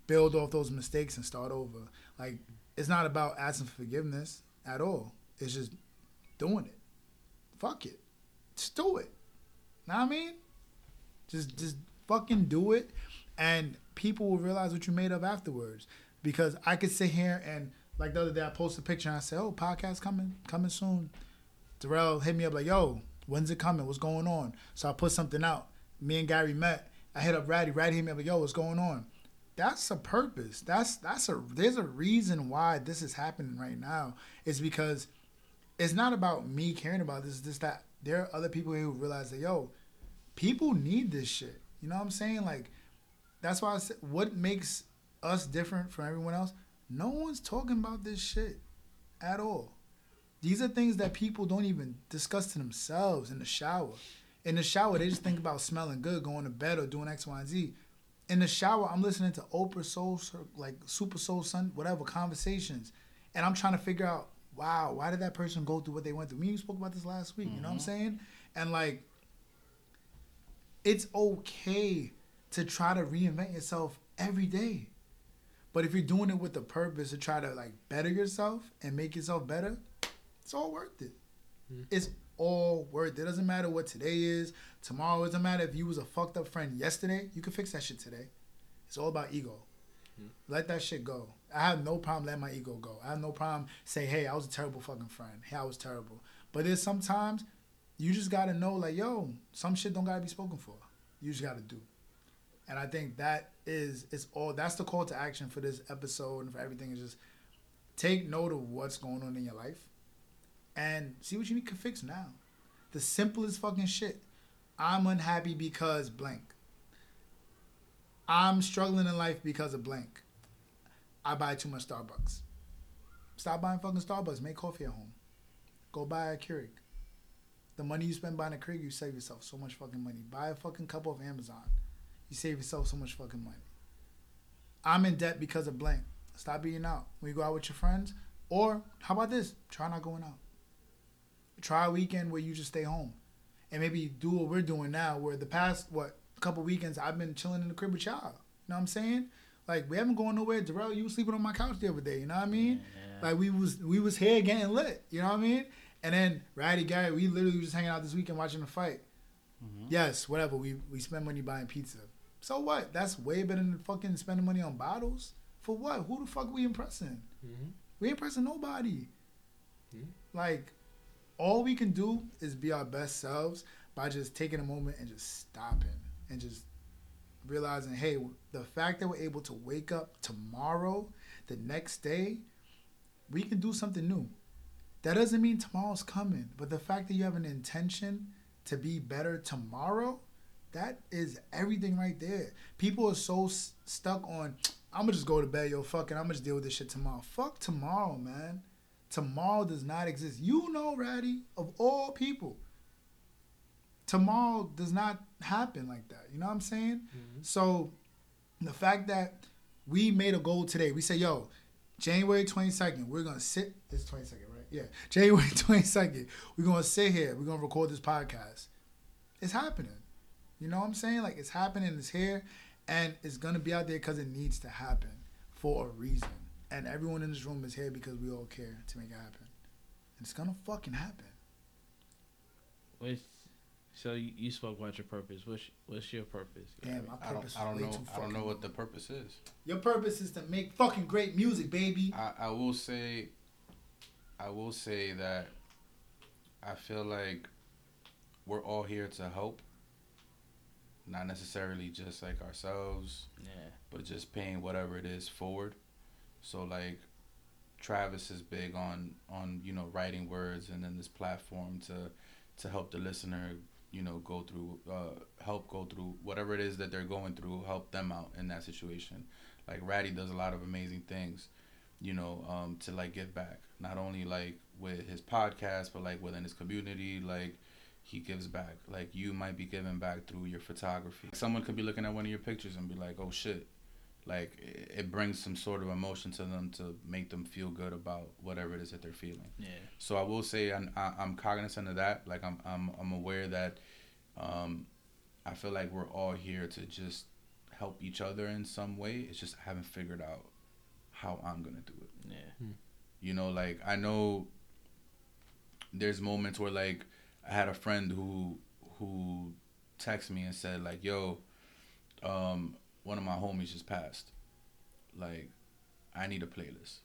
build off those mistakes and start over. Like it's not about asking for forgiveness at all. It's just doing it. Fuck it. Just do it. You Know what I mean? Just just fucking do it and people will realize what you made of afterwards. Because I could sit here and like the other day I posted a picture and I said, Oh, podcast coming, coming soon. Darrell hit me up like, yo, when's it coming? What's going on? So I put something out. Me and Gary met. I hit up Radhy. Radhy hit me up like, yo, what's going on? That's a purpose. That's that's a there's a reason why this is happening right now. It's because it's not about me caring about this, just that there are other people here who realize that, yo, people need this shit. You know what I'm saying? Like, that's why I said, what makes us different from everyone else? No one's talking about this shit at all. These are things that people don't even discuss to themselves in the shower. In the shower, they just think about smelling good, going to bed, or doing X, Y, and Z. In the shower, I'm listening to Oprah Soul, like Super Soul Sun, whatever conversations, and I'm trying to figure out, wow, why did that person go through what they went through? Me, you spoke about this last week. You know what I'm mm-hmm. saying? And like, it's okay to try to reinvent yourself every day. But if you're doing it with the purpose to try to like better yourself and make yourself better, it's all worth it. Hmm. It's all worth it. It doesn't matter what today is, tomorrow. It doesn't matter if you was a fucked up friend yesterday. You can fix that shit today. It's all about ego. Hmm. Let that shit go. I have no problem letting my ego go. I have no problem say, hey, I was a terrible fucking friend. Hey, I was terrible. But there's sometimes you just gotta know, like, yo, some shit don't gotta be spoken for. You just gotta do. And I think that is it's all that's the call to action for this episode and for everything is just take note of what's going on in your life and see what you need to fix now. The simplest fucking shit. I'm unhappy because blank. I'm struggling in life because of blank. I buy too much Starbucks. Stop buying fucking Starbucks. Make coffee at home. Go buy a Keurig. The money you spend buying a Keurig, you save yourself so much fucking money. Buy a fucking cup of Amazon. You save yourself so much fucking money. I'm in debt because of blank. Stop eating out. When you go out with your friends, or how about this? Try not going out. Try a weekend where you just stay home, and maybe do what we're doing now. Where the past what couple weekends I've been chilling in the crib with y'all. You know what I'm saying? Like we haven't gone nowhere. Darrell, you was sleeping on my couch the other day. You know what I mean? Yeah. Like we was we was here getting lit. You know what I mean? And then Radhy Gary, we literally was just hanging out this weekend watching the fight. Mm-hmm. Yes, whatever. We we spend money buying pizza. So what? That's way better than fucking spending money on bottles. For what? Who the fuck we impressing? Mhm. We impressing nobody. Mhm. Like, all we can do is be our best selves by just taking a moment and just stopping and just realizing, hey, the fact that we're able to wake up tomorrow, the next day, we can do something new. That doesn't mean tomorrow's coming, but the fact that you have an intention to be better tomorrow, that is everything right there. People are so s- stuck on, I'm gonna just go to bed, yo, fucking, I'm gonna just deal with this shit tomorrow. Fuck tomorrow, man. Tomorrow does not exist. You know, Radhy, of all people, tomorrow does not happen like that. You know what I'm saying? Mm-hmm. So the fact that we made a goal today, we say, yo, January 22nd, we're gonna sit. It's 22nd, right? Yeah. January 22nd, we're gonna sit here. We're gonna record this podcast. It's happening. You know what I'm saying? Like it's happening. It's here, and it's gonna be out there because it needs to happen for a reason. And everyone in this room is here because we all care to make it happen. And it's gonna fucking happen. What's, so you, you spoke about your purpose. What's what's your purpose? Damn, my I don't, purpose I don't way know. too I don't know what the purpose is. Your purpose is to make fucking great music, baby. I, I will say, I will say that I feel like we're all here to help, not necessarily just like ourselves, Yeah. but just paying whatever it is forward. So like, Travis is big on on you know writing words and then this platform to to help the listener you know go through uh help go through whatever it is that they're going through help them out in that situation like Radhy does a lot of amazing things you know um to like give back not only like with his podcast but like within his community like he gives back like you might be giving back through your photography someone could be looking at one of your pictures and be like oh shit like it, it brings some sort of emotion to them to make them feel good about whatever it is that they're feeling Yeah. so I will say I'm, I- I'm cognizant of that. Like I'm, I'm, I'm aware that um, I feel like we're all here to just help each other in some way. It's just I haven't figured out how I'm gonna do it. Yeah. You know, like I know there's moments where like I had a friend who who texted me and said like, "Yo, um, one of my homies just passed. Like, I need a playlist.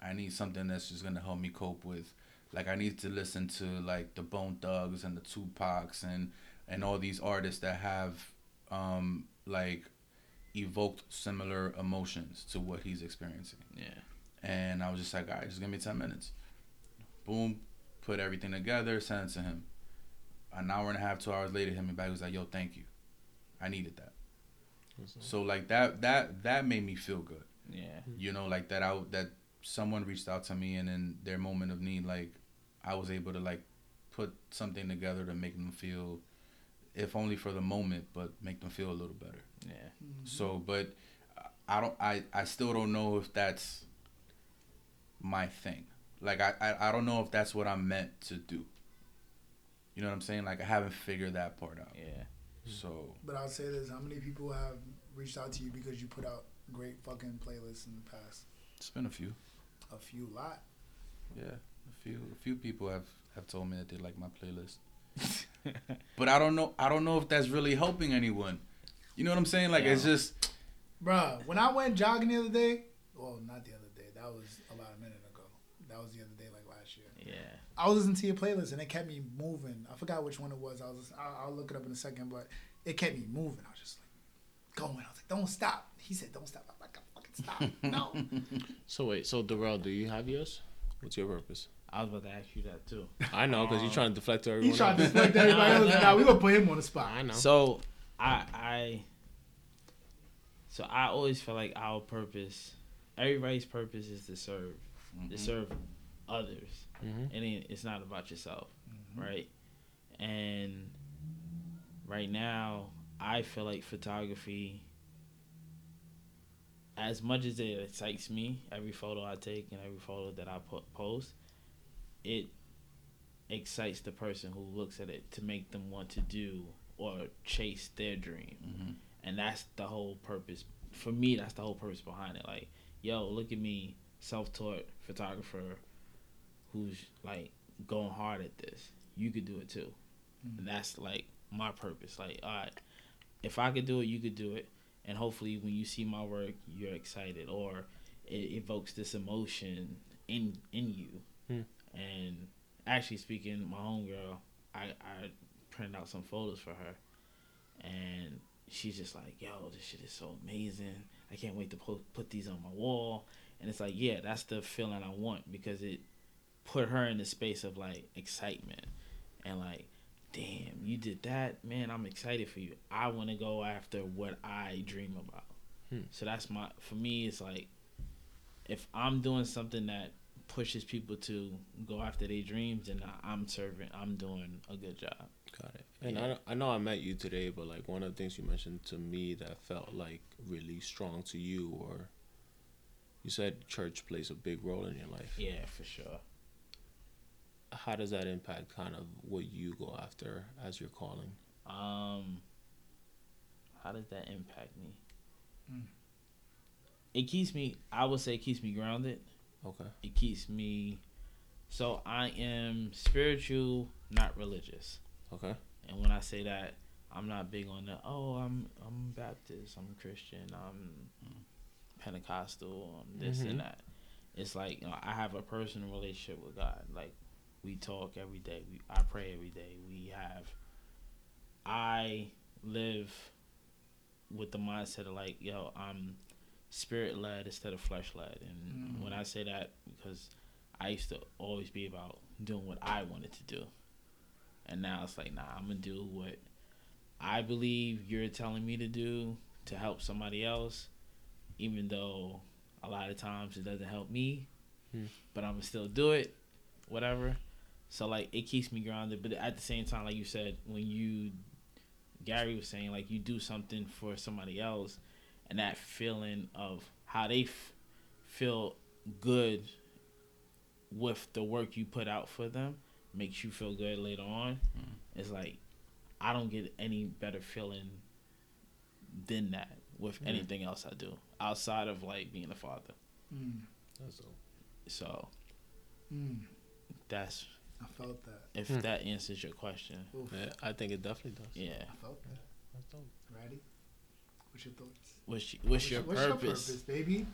I need something that's just gonna help me cope with. Like, I need to listen to like the Bone Thugs and the Tupacs and and all these artists that have um like evoked similar emotions to what he's experiencing." Yeah. And I was just like, all right, just give me 10 minutes. Boom, put everything together, sent it to him. An hour and a half, two hours later, him and back was like, yo, thank you. I needed that. So like that that that made me feel good. Yeah. Hmm. You know, like that I that someone reached out to me and in their moment of need, like I was able to like put something together to make them feel if only for the moment, but make them feel a little better. Yeah. Hmm. So, but I don't. I I still don't know if that's my thing. Like I, I I don't know if that's what I'm meant to do. You know what I'm saying? Like I haven't figured that part out. Yeah. So But I'll say this: How many people have reached out to you because you put out great fucking playlists in the past? it's been a few. A few, lot. Yeah, a few. A few people have have told me that they like my playlist. but I don't know. I don't know if that's really helping anyone. You know what I'm saying? Like it's just Bruh, when I went jogging the other day, well, not the other day, that was about a minute ago. That was the other day, like last year. Yeah. I was listening to your playlist and it kept me moving. I forgot which one it was. I was, I'll, I'll look it up in a second, but it kept me moving. I was just like going. I was like, don't stop. He said, don't stop. I'm like, I fucking stop. No. So wait, so Darrell, do you have yours? What's your purpose? I was about to ask you that too. I know because you're trying to deflect to everyone. He tried to deflect everybody else. Nah, we gonna put him on the spot. I know. So I I so I always feel like our purpose, everybody's purpose is to serve, to serve others. Mhm. And it's not about yourself, right? And right now, I feel like photography, as much as it excites me, every photo I take and every photo that I put, post, it excites the person who looks at it to make them want to do or chase their dream. Mhm. And that's the whole purpose. For me, that's the whole purpose behind it. Like, yo, look at me, self taught photographer who's like going hard at this. You could do it too. And that's like my purpose. Like, all right, if I could do it, you could do it. And hopefully, when you see my work, you're excited or it evokes this emotion in in you. Hmm. And actually, speaking, my homegirl, I I printed out some photos for her, and she's just like, "Yo, this shit is so amazing! I can't wait to po- put these on my wall." And it's like, yeah, that's the feeling I want because it put her in the space of like excitement and like damn you did that man i'm excited for you i want to go after what i dream about Hmm. so that's my for me it's like if i'm doing something that pushes people to go after their dreams and i'm serving i'm doing a good job Got it. And Yeah. I, I know I met you today, but like one of the things you mentioned to me that felt like really strong to you, or you said church plays a big role in your life. yeah for sure How does that impact kind of what you go after as your calling? Um, how does that impact me? Mm. It keeps me. I would say it keeps me grounded. Okay. It keeps me. So I am spiritual, not religious. Okay. And when I say that, I'm not big on the. Oh, I'm I'm Baptist. I'm Christian. I'm Pentecostal. I'm this Mhm. and that. It's like you know, I have a personal relationship with God. Like we talk every day. We I pray every day. We have. I live with the mindset of like, yo, I'm spirit led instead of flesh led, and Mm. when I say that, because I used to always be about doing what I wanted to do, and now it's like, nah, I'm gonna do what I believe you're telling me to do to help somebody else, even though a lot of times it doesn't help me, Hmm. but I'm gonna still do it, whatever. So like it keeps me grounded, but at the same time, like you said, when you Gary was saying, like you do something for somebody else, and that feeling of how they f- feel good with the work you put out for them makes you feel good later on. Mm. It's like I don't get any better feeling than that with Mm. anything else I do outside of like being a father. Mm, That's dope. So mm, that's I felt that. if Hmm. that answers your question. Oof, Yeah, I think it definitely does. Yeah. I felt that. That's dope. Ready? What's your thoughts? What's, y- what's, your, what's purpose? your purpose, baby?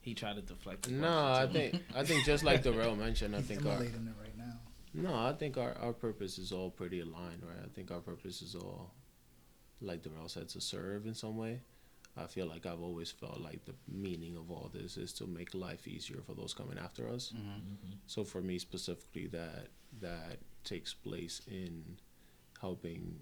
He tried to deflect. The No, I too. think I think just like Darrell mentioned, I He's think our emulating it right now. no, I think our, our purpose is all pretty aligned, right? I think our purpose is all like Darrell said to serve in some way. I feel like I've always felt like the meaning of all this is to make life easier for those coming after us. Mhm. Mhm. So for me specifically, that that takes place in helping.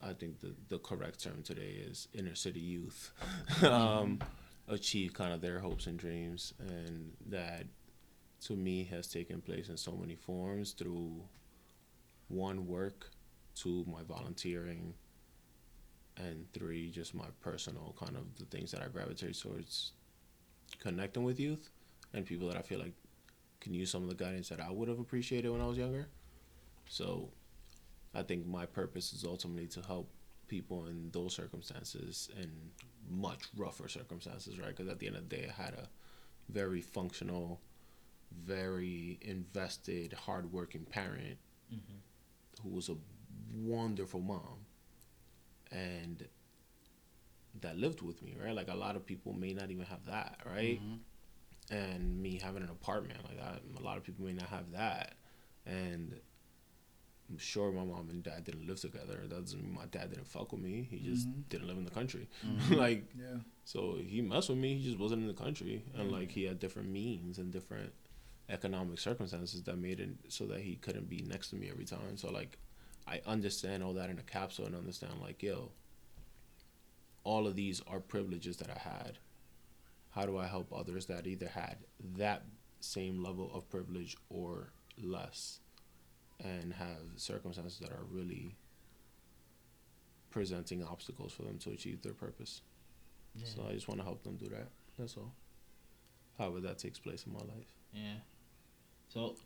I think the the correct term today is inner city youth, um, achieve kind of their hopes and dreams, and that to me has taken place in so many forms through one work, two my volunteering, and three just my personal kind of the things that I gravitate towards connecting with youth and people that I feel like can use some of the guidance that I would have appreciated when I was younger. So I think my purpose is ultimately to help people in those circumstances and much rougher circumstances, right? Because at the end of the day, I had a very functional, very invested, hardworking parent Mhm. who was a wonderful mom. And that lived with me, right? Like a lot of people may not even have that, right? And me having an apartment like that, a lot of people may not have that. And I'm sure my mom and dad didn't live together. That doesn't mean my dad didn't fuck with me. He just Mhm. didn't live in the country. Mm-hmm. like Yeah. so he messed with me. He just wasn't in the country, and like he had different means and different economic circumstances that made it so that he couldn't be next to me every time. So like, I understand all that in a capsule and understand like, yo, all of these are privileges that I had. How do I help others that either had that same level of privilege or less, and have circumstances that are really presenting obstacles for them to achieve their purpose? So I just want to help them do that. That's all. However, that takes place in my life. Yeah. So,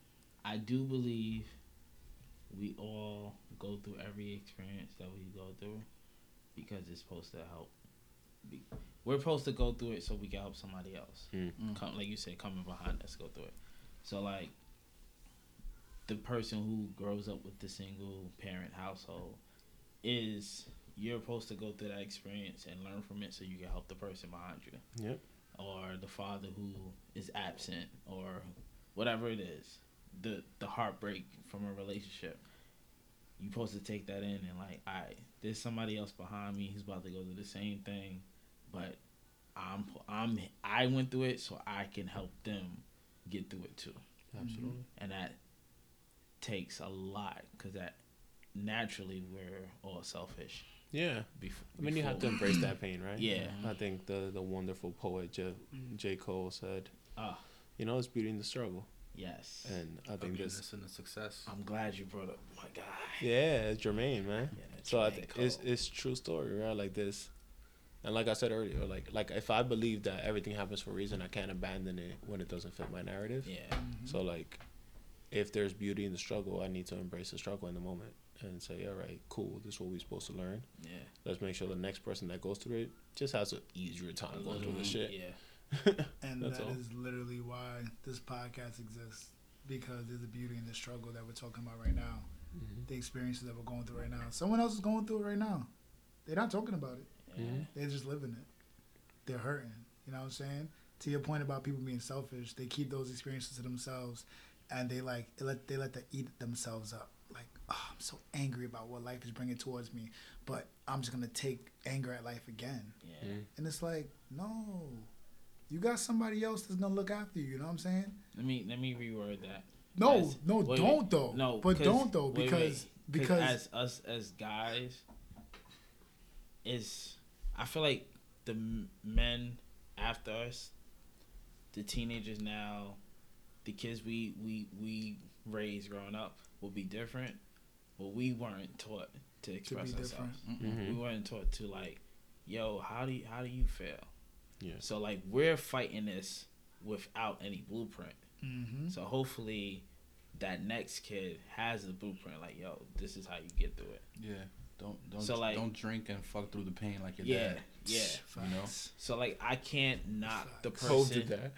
I do believe we all go through every experience that we go through because it's supposed to help. We're supposed to go through it so we can help somebody else. Mm. Come, like you said, coming behind us, go through it. So, like, the person who grows up with the single parent household is you're supposed to go through that experience and learn from it so you can help the person behind you Yep. or the father who is absent or whatever it is the the heartbreak from a relationship you're supposed to take that in and like all right there's somebody else behind me who's about to go through the same thing but i'm i'm i went through it so i can help them get through it too Absolutely. and that takes a lot because that naturally we're all selfish Yeah. before I mean, you have to embrace that pain, right? Yeah. I think the the wonderful poet J. J. Cole said, ah "You know, it's beauty in the struggle," yes and I think this. Ugliness and the success. i'm glad you brought up my guy Yeah, it's Jermaine, man. Yeah, that's so I J. think it's Cole. it's true story, right? Like this, and like I said earlier, like like if I believe that everything happens for a reason, I can't abandon it when it doesn't fit my narrative. yeah mm-hmm. So like, if there's beauty in the struggle, I need to embrace the struggle in the moment and say, all right, cool, this is what we're supposed to learn. yeah Let's make sure the next person that goes through it just has an easier time going through the mm-hmm. shit. Yeah. And That's that all. is literally why this podcast exists because there's a beauty in the struggle that we're talking about right now. Mhm. The experiences that we're going through right now. Someone else is going through it right now. They're not talking about it. They're just living it. They're hurting. You know what I'm saying? To your point about people being selfish, they keep those experiences to themselves, and they like they let they let them eat themselves up. Like, oh, I'm so angry about what life is bringing towards me, but I'm just gonna take anger at life again. Yeah. Mhm. And it's like, no, you got somebody else that's gonna look after you. You know what I'm saying? Let me let me reword that. No, As- no, wait, don't wait. though. No, but 'cause- don't though because wait. because as us as guys is I feel like the men after us, the teenagers now, the kids we we we raised growing up will be different, but we weren't taught to to express be ourselves. Mm-mm. We weren't taught to like, yo, how do you, how do you feel? Yeah. So like we're fighting this without any blueprint. Mm-hmm. So hopefully that next kid has the blueprint like, yo, this is how you get through it. Yeah. Don't don't So, like- don't drink and fuck through the pain like your Yeah, dad. yeah. You know. So like I can't knock the Cole person. did that.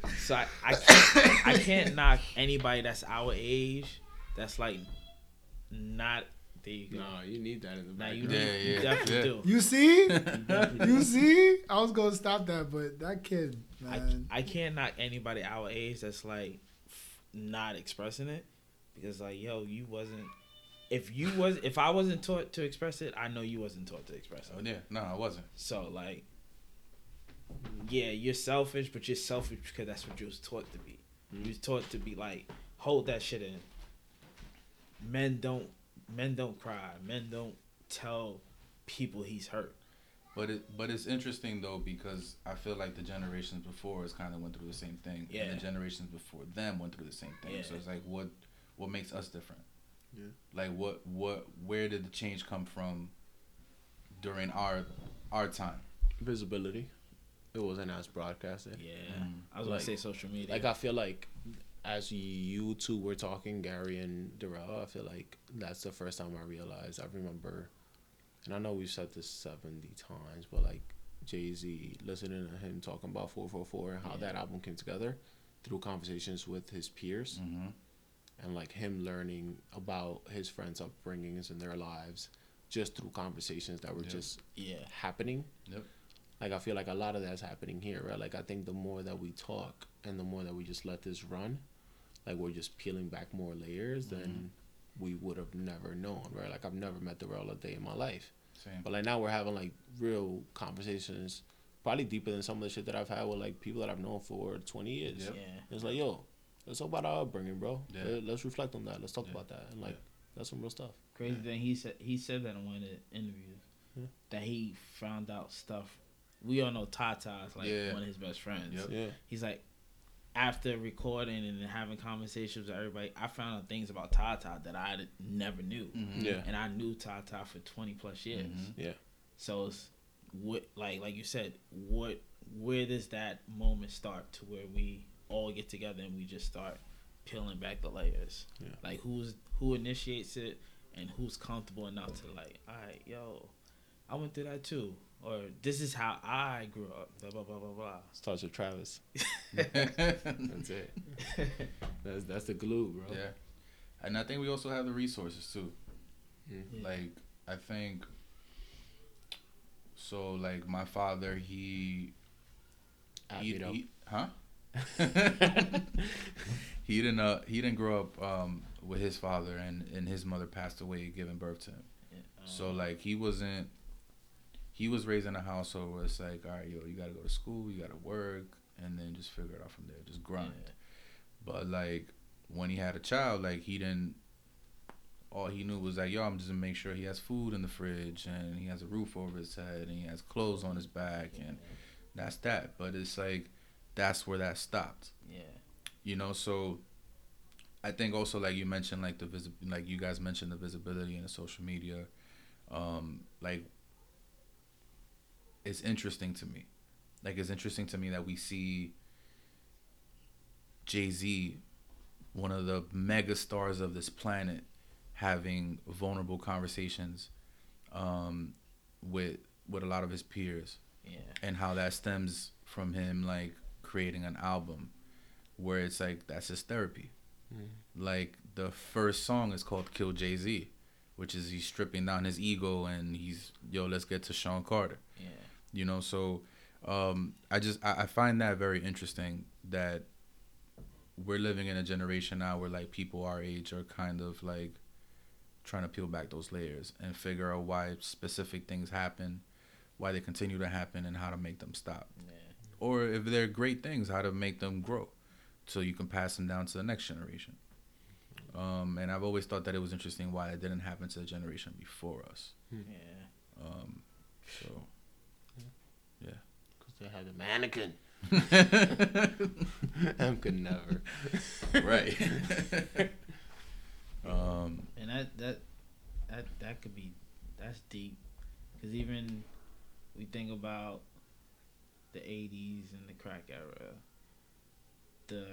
so I, I can't I can't knock anybody that's our age that's like not there you go. no, you need that in the Now back. you, Yeah, need, you yeah, definitely yeah. do. You see, you see. I was gonna stop that, but that kid, I, man. I can't knock anybody our age that's like not expressing it because like yo you wasn't if you was if I wasn't taught to express it I know you wasn't taught to express it. Oh yeah. No, I wasn't. so like yeah you're selfish but you're selfish because that's what you was taught to be you mm-hmm. was taught to be like hold that shit in men don't men don't cry men don't tell people he's hurt But it but it's interesting though because I feel like the generations before us kind of went through the same thing. Yeah. And the generations before them went through the same thing. Yeah. So it's like what what makes us different? Yeah. Like what what where did the change come from during our our time? Visibility. It wasn't as broadcasted. yeah Mm. I was Like- gonna say social media Like I feel like as you two were talking, Gary and Darrell, I feel like that's the first time I realized. I remember, and I know we've said this seventy times, but like Jay Z, listening to him talking about four four four and how Yeah. that album came together through conversations with his peers, Mm-hmm. and like him learning about his friends' upbringings and their lives just through conversations that were Yep. just Yeah. happening. Yep. Like I feel like a lot of that's happening here, right? Like I think the more that we talk and the more that we just let this run, like we're just peeling back more layers than mm-hmm. we would have never known, right? Like I've never met the real a day in my life. Same. But like now we're having like real conversations, probably deeper than some of the shit that I've had with like people that I've known for twenty years. Yep. Yeah. It's like, yo, let's talk about our upbringing, bro. Yeah. Let- Let's reflect on that. Let's talk Yeah. about that. And like, Yeah. that's some real stuff. Crazy thing he said he said that in one of the interviews Yeah. that he found out stuff. We all know Tata is like Yeah. one of his best friends. Yep. Yeah. He's like after recording and having conversations with everybody, I found out things about Tata that I never knew, Mhm. Yeah. and I knew Tata for twenty plus years. Mhm. Yeah. So it's what like like you said, what where does that moment start to where we all get together and we just start peeling back the layers? Yeah. Like who's who initiates it and who's comfortable enough to like, all right, yo, I went through that too. Or this is how I grew up. Blah blah blah blah blah. Starts with Travis. That's it. That's that's the glue, bro. Yeah. And I think we also have the resources too. Yeah. Like I think so like my father he Add he, he huh? he didn't uh he didn't grow up um with his father and and his mother passed away giving birth to him. Yeah. So Um, like he wasn't he was raised in a household where it's like, all right, yo, you gotta go to school, you gotta work, and then just figure it out from there, just grind. yeah. But like when he had a child, like he didn't. All he knew was like, yo, I'm just gonna make sure he has food in the fridge and he has a roof over his head and he has clothes on his back and that's that. But it's like that's where that stopped, yeah. you know. So I think also like you mentioned like the visi- like you guys mentioned the visibility in the social media, um, like it's interesting to me. Like it's interesting to me that we see Jay Z, one of the mega stars of this planet, having vulnerable conversations um, with with a lot of his peers, Yeah. and how that stems from him like creating an album where it's like that's his therapy. Like the first song is called "Kill Jay Z," which is he's stripping down his ego and he's yo, let's get to Sean Carter Yeah. You know so um i just I, I find that very interesting that we're living in a generation now where like people our age are kind of like trying to peel back those layers and figure out why specific things happen why they continue to happen and how to make them stop Yeah. or if they're great things how to make them grow so you can pass them down to the next generation um, and i've always thought that it was interesting why it didn't happen to the generation before us Yeah. um, so they had a mannequin. M could never. right. um, And that that that that could be that's deep, because even we think about the '80s and the crack era. The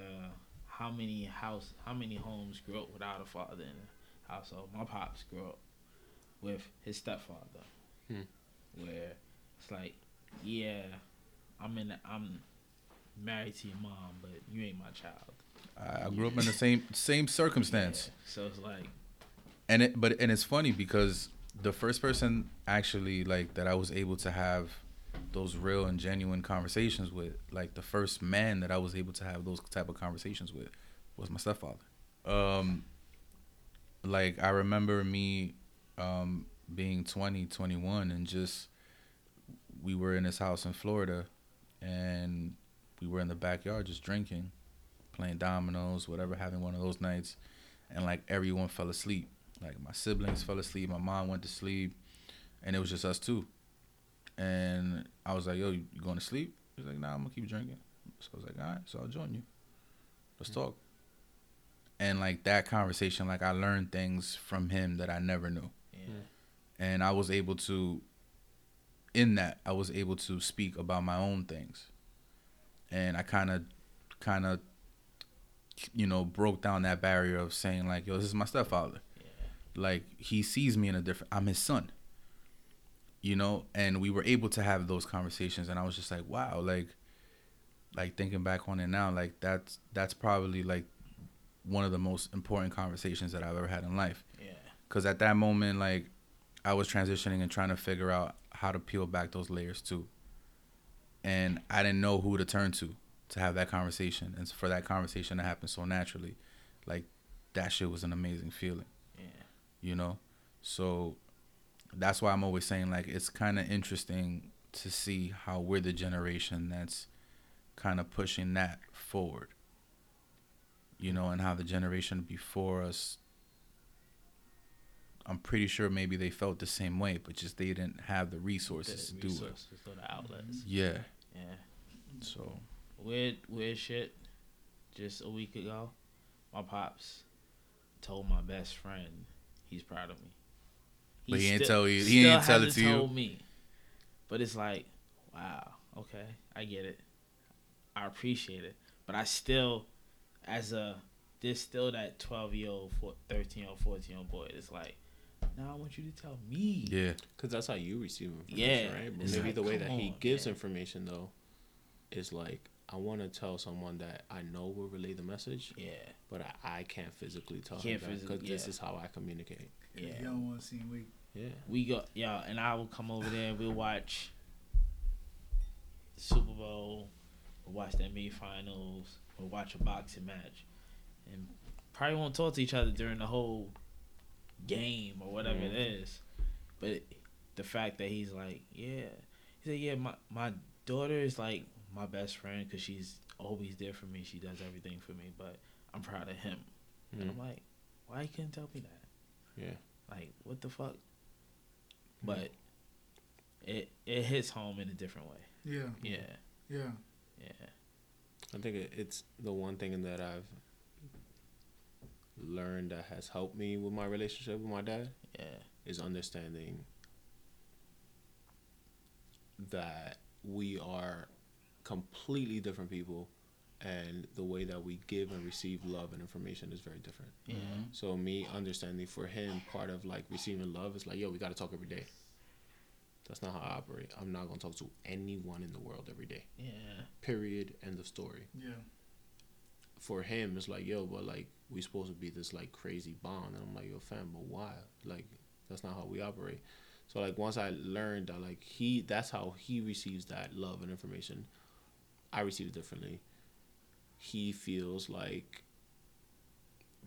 how many house how many homes grew up without a father in the household? My pops grew up with his stepfather, Hmm. where it's like, yeah, I'm in I'm married to your mom, but you ain't my child. I grew up in the same same circumstance, Yeah. So it's like, and it but and it's funny because the first person actually like that I was able to have those real and genuine conversations with, like the first man that I was able to have those type of conversations with, was my stepfather. Um, like I remember me um, being 20, 21 and just we were in his house in Florida and we were in the backyard just drinking, playing dominoes, whatever, having one of those nights and like everyone fell asleep. Like my siblings fell asleep, my mom went to sleep, and it was just us two. And I was like, "Yo, you going to sleep?" He's like, "Nah, I'm gonna keep drinking." So I was like, "All right, so I'll join you. Let's talk." And like that conversation, like I learned things from him that I never knew, yeah, and I was able to. In that, I was able to speak about my own things, and I kind of, kind of, you know, broke down that barrier of saying like, "Yo, this is my stepfather." yeah, like he sees me in a different i'm his son you know and we were able to have those conversations and i was just like wow like like thinking back on it now like that's that's probably like one of the most important conversations that I've ever had in life. Yeah. Because at that moment, like, I was transitioning and trying to figure out how to peel back those layers too. And I didn't know who to turn to to have that conversation, and for that conversation to happen so naturally, like, that shit was an amazing feeling. Yeah. You know, so that's why I'm always saying like it's kind of interesting to see how we're the generation that's kind of pushing that forward. You know, and how the generation before us I'm pretty sure maybe they felt the same way, but just they didn't have the resources The to do it. resources or the outlets. Yeah. Yeah. So Weird, weird shit. Just a week ago, my pops told my best friend he's proud of me. But he ain't tell you- he ain't tell it to you? me. But it's like, wow, okay, I get it. I appreciate it. But I still, as a, there's still that 12 year old, 13 year old, 14 year old boy. It's like, now I want you to tell me. yeah, Because that's how you receive information, Yeah, right? But maybe like, the way come that he gives man. information, though, is like, I want to tell someone that I know will relay the message, Yeah, but I, I can't physically tell Can't him that because physically- this is how I communicate. yeah. You don't want to seem weak. Yeah. We go, yeah, and I will come over there. and We'll watch the Super Bowl. We'll watch the NBA Finals. We'll watch a boxing match, and probably won't talk to each other during the whole game or whatever it is. But the fact that he's like, yeah, he said, yeah, my my daughter is like my best friend because she's always there for me. She does everything for me, but I'm proud of him. And Mm. I'm like, why you couldn't tell me that? Yeah. Like, what the fuck? But it it hits home in a different way. Yeah, Yeah, yeah. yeah, I think it's the one thing that I've learned that has helped me with my relationship with my dad yeah, is understanding that we are completely different people and the way that we give and receive love and information is very different. yeah, So me understanding for him part of like receiving love is like, yo, we gotta talk every day. That's not how I operate. I'm not gonna talk to anyone in the world every day. yeah, Period. End of story. Yeah. For him, it's like, yo, but like we supposed to be this like crazy bond, and I'm like, yo, fam, but why? Like that's not how we operate. So like once I learned that like he, that's how he receives that love and information. I receive it differently. He feels like.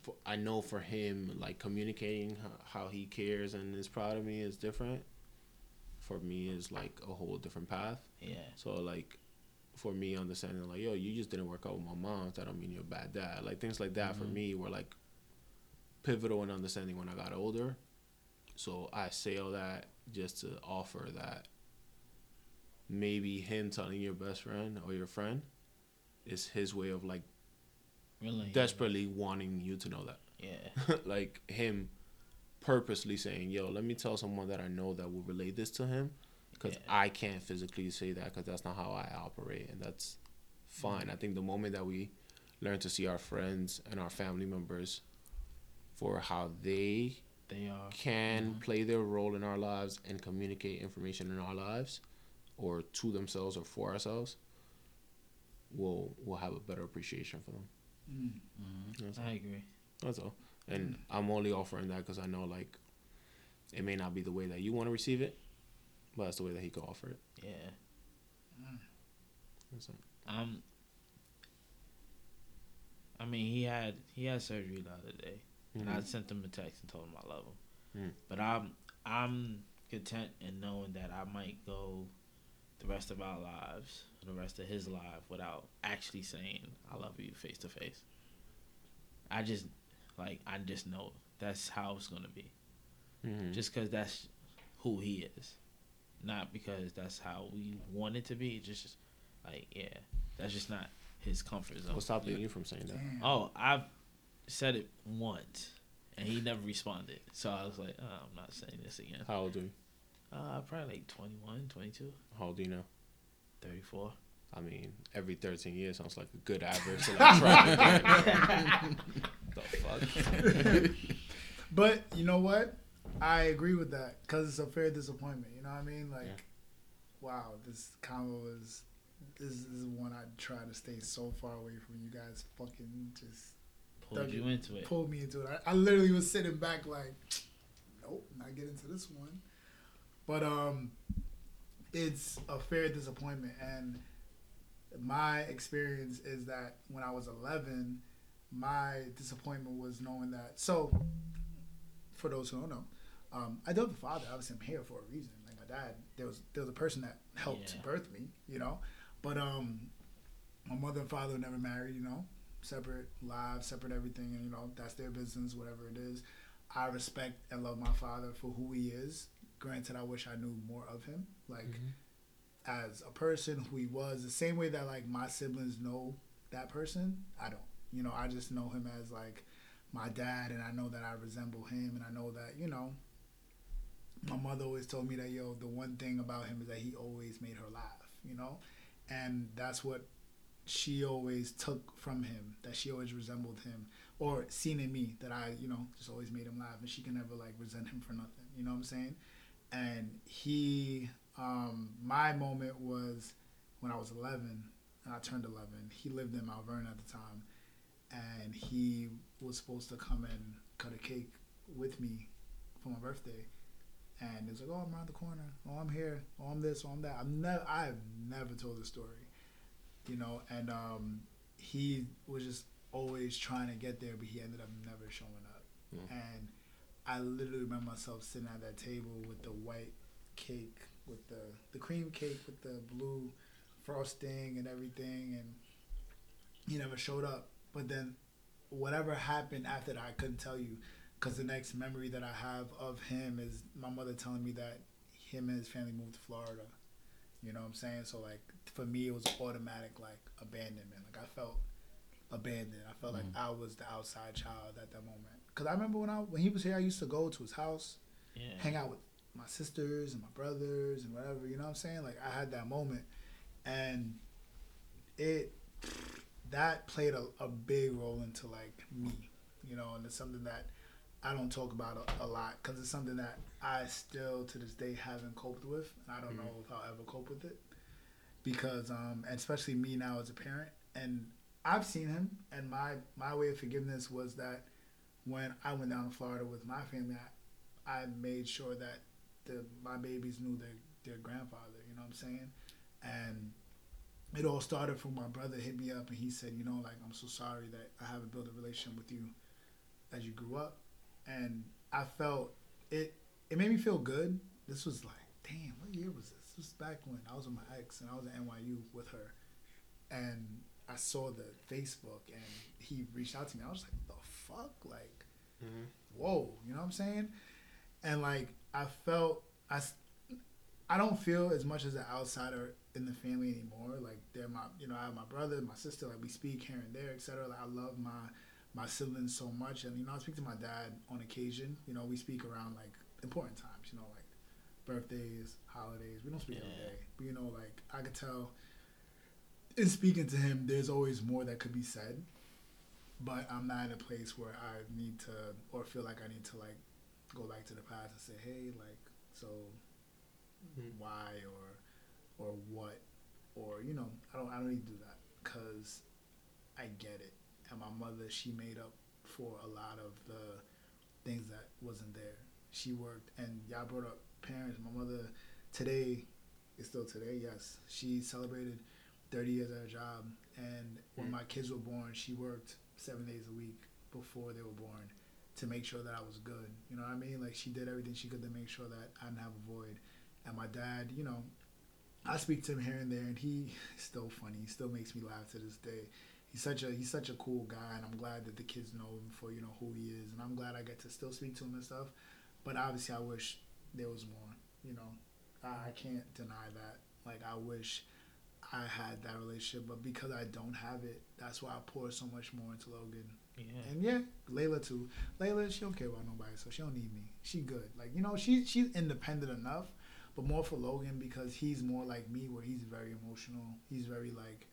For, I know for him, like communicating how, how he cares and is proud of me is different. For me, is like a whole different path. yeah, So like, for me, understanding like, yo, you just didn't work out with my mom. That don't mean you're a bad dad. Like things like that for mm-hmm. me were like pivotal in understanding when I got older. So I say all that just to offer that maybe him telling your best friend or your friend is his way of like really, desperately wanting you to know that. yeah, like him purposely saying, "Yo, let me tell someone that I know that will relate this to him." Because Yeah. I can't physically say that because that's not how I operate, and that's fine. Mm. I think the moment that we learn to see our friends and our family members for how they they are. can mm-hmm. play their role in our lives and communicate information in our lives, or to themselves or for ourselves, we'll we'll have a better appreciation for them. Mm. Mm-hmm. That's all. I agree. That's all. And mm. I'm only offering that because I know like it may not be the way that you want to receive it, but that's the way that he could offer it. Yeah, all. um, I mean, he had he had surgery the other day, and I Mhm. sent him a text and told him I love him. Mm. But I'm I'm content in knowing that I might go the rest of our lives, the rest of his life, without actually saying I love you face to face. I just like I just know that's how it's gonna be, Mhm. just because that's who he is, not because that's how we want it to be. Just like yeah, that's just not his comfort zone. What's stopping you from saying that? Damn. Oh, I've said it once, and he never responded. So I was like, oh, I'm not saying this again. How old are you? Uh, probably like 21, 22, How old do you know? 34. I mean, every 13 years sounds like a good average to like try again. the fuck? But you know what? I agree with that because it's a fair disappointment. You know what I mean? Like, Yeah. wow, this combo is this is one I try to stay so far away from. You guys fucking just Pulled you it, into it. pulled me into it. I, I literally was sitting back like, nope, not get into this one. But um, it's a fair disappointment, and my experience is that when I was 11, my disappointment was knowing that. So, for those who don't know, um, I have a father. Obviously, I'm here for a reason. Like my dad, there was there was a person that helped Yeah. birth me, you know. But um, my mother and father never married, you know, separate lives, separate everything, and you know that's their business, whatever it is. I respect and love my father for who he is. Granted, I wish I knew more of him, like as a person who he was. The same way that like my siblings know that person, I don't. You know, I just know him as like my dad, and I know that I resemble him, and I know that you know. My mother always told me that yo, the one thing about him is that he always made her laugh, you know, and that's what she always took from him. That she always resembled him, or seen in me that I, you know, just always made him laugh, and she can never like resent him for nothing. You know what I'm saying? And he, um, my moment was when I was 11, and I turned 11. He lived in Mount Vernon at the time, and he was supposed to come and cut a cake with me for my birthday. And it's like, oh, I'm around the corner. Oh, I'm here. Oh, I'm this. Oh, I'm that. I've never, I've never told this story, you know. And um, he was just always trying to get there, but he ended up never showing up. Mm. And I literally remember myself sitting at that table with the white cake, with the the cream cake with the blue frosting and everything, and he never showed up. But then, whatever happened after that, I couldn't tell you, because the next memory that I have of him is my mother telling me that him and his family moved to Florida. You know what I'm saying? So like for me, it was automatic like abandonment. Like I felt abandoned. I felt like mm. I was the outside child at that moment. Cause I remember when I when he was here, I used to go to his house, Yeah. hang out with my sisters and my brothers and whatever. You know what I'm saying? Like I had that moment, and it that played a, a big role into like me. You know, and it's something that I don't talk about a, a lot because it's something that I still to this day haven't coped with, and I don't know if I'll ever cope with it because um, and especially me now as a parent, and I've seen him, and my my way of forgiveness was that when I went down to Florida with my family, I, I made sure that the my babies knew their their grandfather. You know what I'm saying? And it all started from my brother hit me up and he said, you know, like I'm so sorry that I haven't built a relationship with you as you grew up, and I felt it. It made me feel good. This was like, damn, what year was this? This was back when I was with my ex and I was at NYU with her, and I saw the Facebook and he reached out to me. I was like, the fuck, like, Mhm. whoa, you know what I'm saying? And like, I felt I. I don't feel as much as an outsider in the family anymore. Like they're my, you know, I have my brother, my sister. Like we speak here and there, etc. Like I love my my siblings so much, and you know, I speak to my dad on occasion. You know, we speak around like important times. You know, like birthdays, holidays. We don't speak every Yeah. day, but you know, like I could tell in speaking to him, there's always more that could be said. But I'm not in a place where I need to or feel like I need to like go back to the past and say, hey, like, so Mhm. why or or what or you know, I don't I don't need to do that because I get it. And my mother, she made up for a lot of the things that wasn't there. She worked, and y'all brought up parents. My mother today is still today. Yes, she celebrated 30 years at her job, and when Mm. my kids were born, she worked seven days a week before they were born to make sure that I was good. You know what I mean? Like she did everything she could to make sure that I didn't have a void. And my dad, you know, I speak to him here and there, and he still funny. He still makes me laugh to this day. He's such a he's such a cool guy, and I'm glad that the kids know him for you know who he is, and I'm glad I get to still speak to him and stuff. But obviously, I wish there was more. You know, I, I can't deny that. Like I wish I had that relationship, but because I don't have it, that's why I pour so much more into Logan. Yeah. And yeah, Layla too. Layla, she don't care about nobody, so she don't need me. She good. Like you know, she she's independent enough, but more for Logan because he's more like me, where he's very emotional. He's very like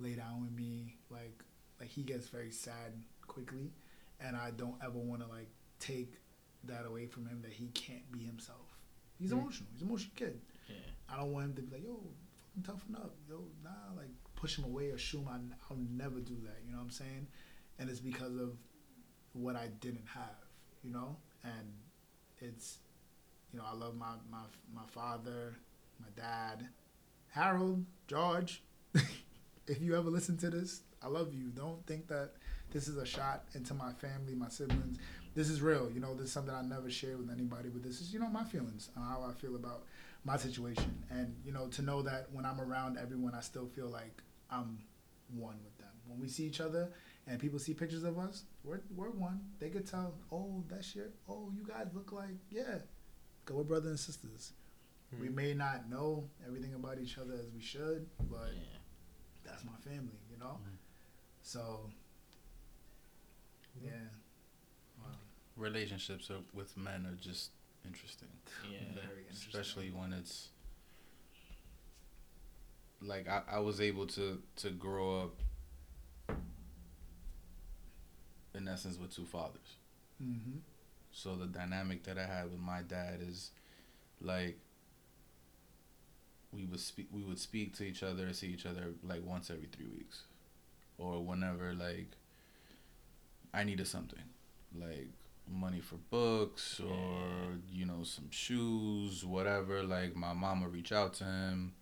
lay down with me. Like like he gets very sad quickly, and I don't ever want to like take that away from him that he can't be himself. He's Mm. emotional. He's an emotional kid. Yeah. I don't want him to be like, yo, fucking toughen up. Yo, nah, like push him away or shoot him. I, I'll never do that. You know what I'm saying? and it's because of what I didn't have, you know. And it's, you know, I love my my my father, my dad, Harold, George. If you ever listen to this, I love you. Don't think that this is a shot into my family, my siblings. This is real. You know, this is something I never share with anybody, but this is, you know, my feelings and how I feel about my situation. And, you know, to know that when I'm around everyone, I still feel like I'm one with them. When we see each other and people see pictures of us, we're, we're one. They could tell, oh, that shit, oh, you guys look like, yeah. Because we're brothers and sisters. We hmm. may not know everything about each other as we should, but Yeah. That's my family, you know? So, yeah. Wow. Relationships are, with men are just interesting. Yeah. Very interesting. especially when it's like I, I was able to to grow up in essence with two fathers Mm-hmm. so the dynamic that i had with my dad is like we would speak we would speak to each other see each other like once every three weeks. Or whenever like i needed something. Like money for books or you know some shoes whatever. Like my mom would reach out to him.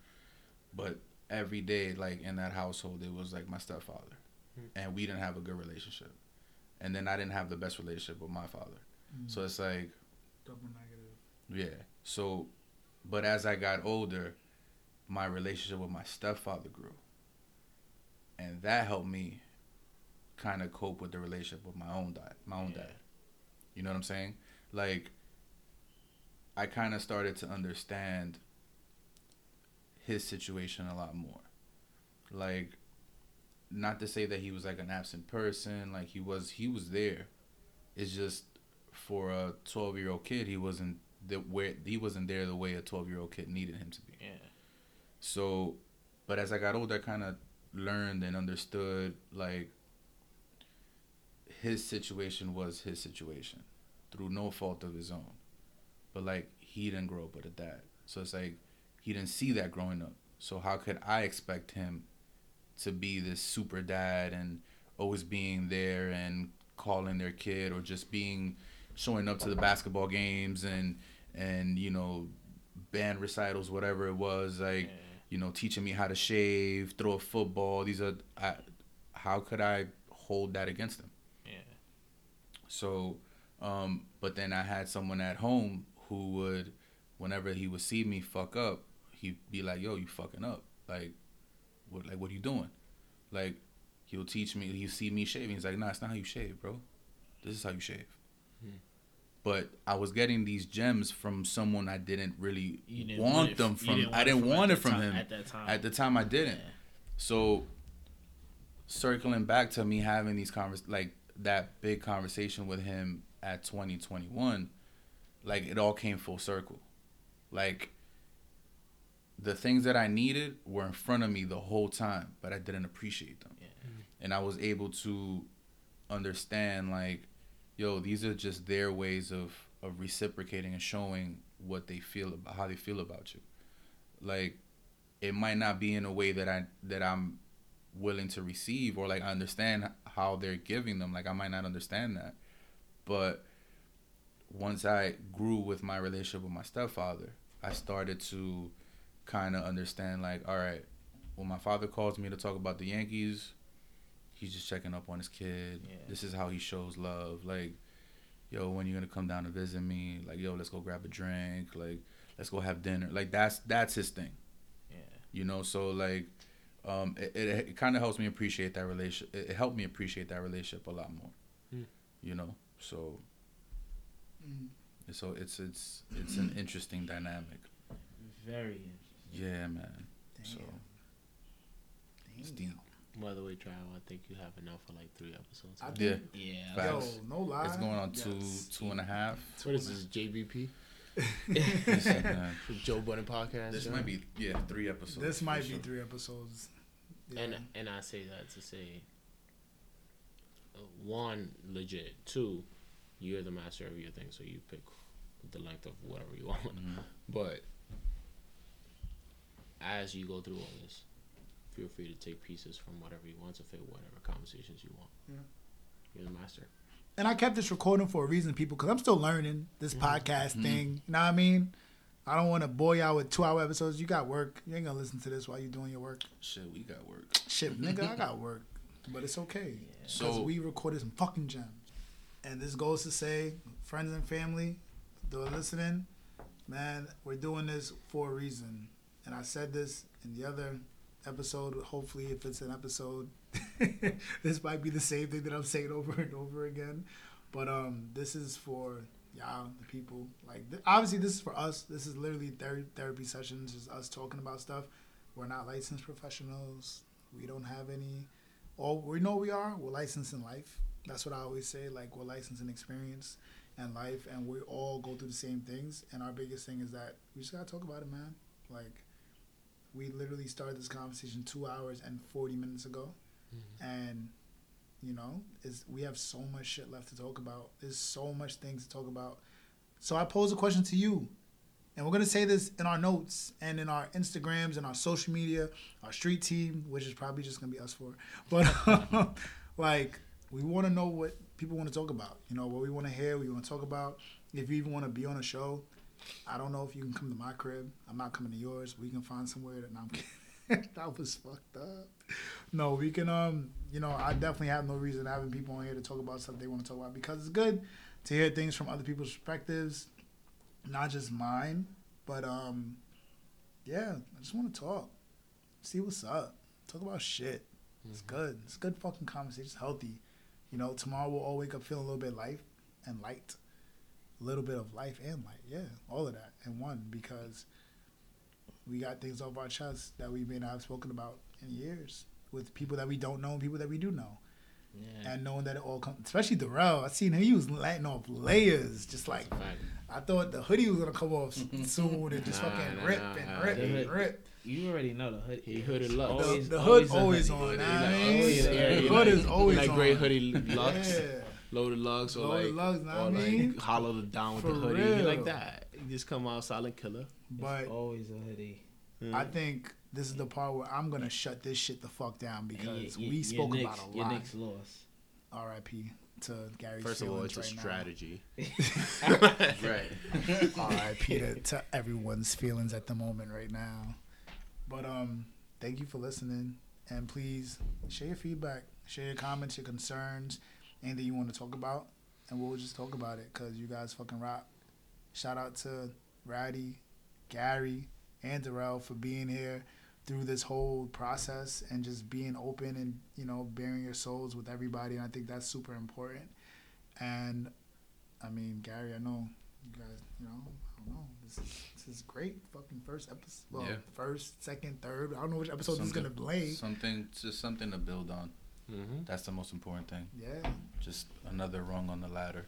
But every day like in that household it was like my stepfather. Hmm. and we didn't have a good relationship. And then i didn't have the best relationship with my father. So it's like double negative. yeah. So, but as I got older, my relationship with my stepfather grew. And that helped me kind of cope with the relationship with my own dad, my own Yeah. dad. You know what I'm saying? Like I kind of started to understand his situation a lot more. Like not to say that he was like an absent person, like he was he was there. It's just for a 12 year old kid, he wasn't the where he wasn't there the way a 12 year old kid needed him to be. Yeah. So, but as I got older, I kind of learned and understood like his situation was his situation through no fault of his own. But like he didn't grow up with a dad. So it's like he didn't see that growing up. So how could I expect him to be this super dad and always being there and calling their kid or just being showing up to the basketball games and and you know band recitals whatever it was like Yeah. You know teaching me how to shave throw a football these are I, how could i hold that against them? Yeah. so um but then i had someone at home who would whenever he would see me fuck up he'd be like yo you fucking up like what like what are you doing like he'll teach me he'll see me shaving he's like nah it's not how you shave bro this is how you shave Hmm. But i was getting these gems from someone i didn't really didn't want them from i didn't want it from time- him at that time. at the time i didn't Yeah. so circling back to me having these convers like that big conversation with him at 2021 like it all came full circle like the things that i needed were in front of me the whole time but i didn't appreciate them Yeah. and i was able to understand like yo these are just their ways of of reciprocating and showing what they feel about how they feel about you. Like it might not be in a way that i that i'm willing to receive or like I understand how they're giving them. Like i might not understand that. But once i grew with my relationship with my stepfather i started to kind of understand like all right when my father calls me to talk about the yankees he's just checking up on his kid Yeah. this is how he shows love like yo when you gonna come down to visit me like yo let's go grab a drink like let's go have dinner like that's that's his thing Yeah. you know so like um it, it, it kind of helps me appreciate that relationship it, it helped me appreciate that relationship a lot more Hmm. you know so Mm. so it's it's it's an interesting dynamic Very. Interesting. Yeah man Damn. so it's Damn. deep By the way, Trav, I think you have enough for like three episodes. I Yeah. think, Yeah. yo, no lie. it's going on two yes. two and a half What is this, JBP? Listen, Joe Budden podcast? this yeah? might be yeah three episodes This for might sure. be three episodes. Yeah. And and I say that to say, uh, one, legit. Two, you're the master of your thing, so you pick the length of whatever you want. Mhm. But as you go through all this, feel free to take pieces from whatever you want to fit whatever conversations you want. You're the master. And I kept this recording for a reason, people, because I'm still learning this podcast mm-hmm. thing. You know what I mean? I don't want to bore y'all with two hour episodes. You got work. You ain't gonna listen to this while you're doing your work. Shit, we got work. Shit, nigga, I got work, but it's okay because So- we recorded some fucking gems. And this goes to say, friends and family, are listening, man, we're doing this for a reason. And I said this in the other episode. Hopefully, if it's an episode, this might be the same thing that I'm saying over and over again. But um, this is for y'all, the people. Like, th- obviously, this is for us. This is literally ther- therapy sessions, just us talking about stuff. We're not licensed professionals. We don't have any. All we know we are. We're licensed in life. That's what I always say. Like we're licensed in experience and life, and we all go through the same things. And our biggest thing is that we just gotta talk about it, man. Like we literally started this conversation two hours and forty minutes ago, mm-hmm. and you know, is we have so much shit left to talk about. There's so much things to talk about. So I pose a question to you. And we're gonna say this in our notes and in our Instagrams and our social media, our street team, which is probably just gonna be us four. But like, we want to know what people want to talk about. You know, what we want to hear, what we want to talk about. If you even want to be on a show, I don't know if you can come to my crib. I'm not coming to yours. We can find somewhere that I'm kidding. that was fucked up. No, we can. Um, you know, I definitely have no reason having people on here to talk about stuff they want to talk about because it's good to hear things from other people's perspectives, not just mine. But um, yeah, I just want to talk, see what's up, talk about shit. It's good. It's good fucking conversation. It's healthy. You know, tomorrow we'll all wake up feeling a little bit life and light. A little bit of life and light. Yeah, all of that in one because we got things off our chest that we may not have spoken about in years with people that we don't know and people that we do know. Yeah. And knowing that it all comes, especially Darrell, I seen him, he was letting off layers, just like That's a fact. I thought the hoodie was gonna come off soon and just Nah, fucking nah, rip nah, and nah. rip The and hood- rip. You already know the hood. He hooded Lux. The, the hood always always on. He Nah, like, I oh, yeah, the hood like- is always like on. gray hoodie Lux, Yeah. Loaded lugs or Loaded like, Lux, know or what I mean? like hollowed it down with For the hoodie. He real. like that. You just come out silent killer. But always a hoodie. I think this is the part where I'm gonna shut this shit the fuck down And because your- we your spoke Knicks- about a Your lot. Knicks lost. R.I.P. to Gary. First of all, it's right now. strategy. Right. R.I.P. to, to everyone's feelings at the moment right now. But um, thank you for listening, and please share your feedback, share your comments, your concerns, anything you want to talk about, and we'll just talk about it because you guys fucking rock. Shout out to Radhy, Gary, and Darrell for being here through this whole process and just being open and you know bearing your souls with everybody. And I think that's super important. And I mean, Gary, I know you guys, you know, I don't know. This is, this is great. Fucking first episode. Well, Yeah. first, second, third. I don't know which episode this is gonna lay. Something, just something to build on. Mm-hmm. That's the most important thing. Yeah. Just another rung on the ladder.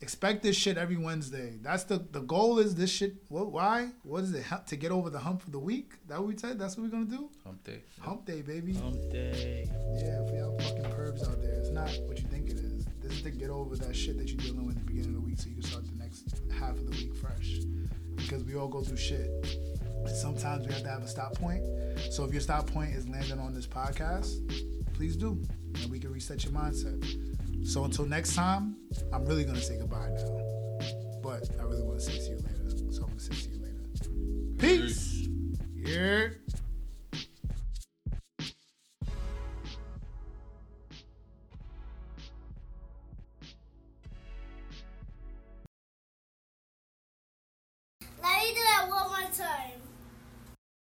Expect this shit every Wednesday. That's the the goal. Is this shit? What? Why? What is it? To get over the hump for the week? That what we said. That's what we're gonna do. Hump day. Hump day, baby. Hump day. Yeah, for y'all fucking pervs out there, it's not what you think it is. This is to get over that shit that you're dealing with at the beginning of the week so you can start the next half of the week fresh. Because we all go through shit. Sometimes we have to have a stop point. So if your stop point is landing on this podcast, please do. And we can reset your mindset. So until next time, I'm really going to say goodbye now. But I really want to say see you later. So I'm going to say see you later. Peace. Peace. Yeah.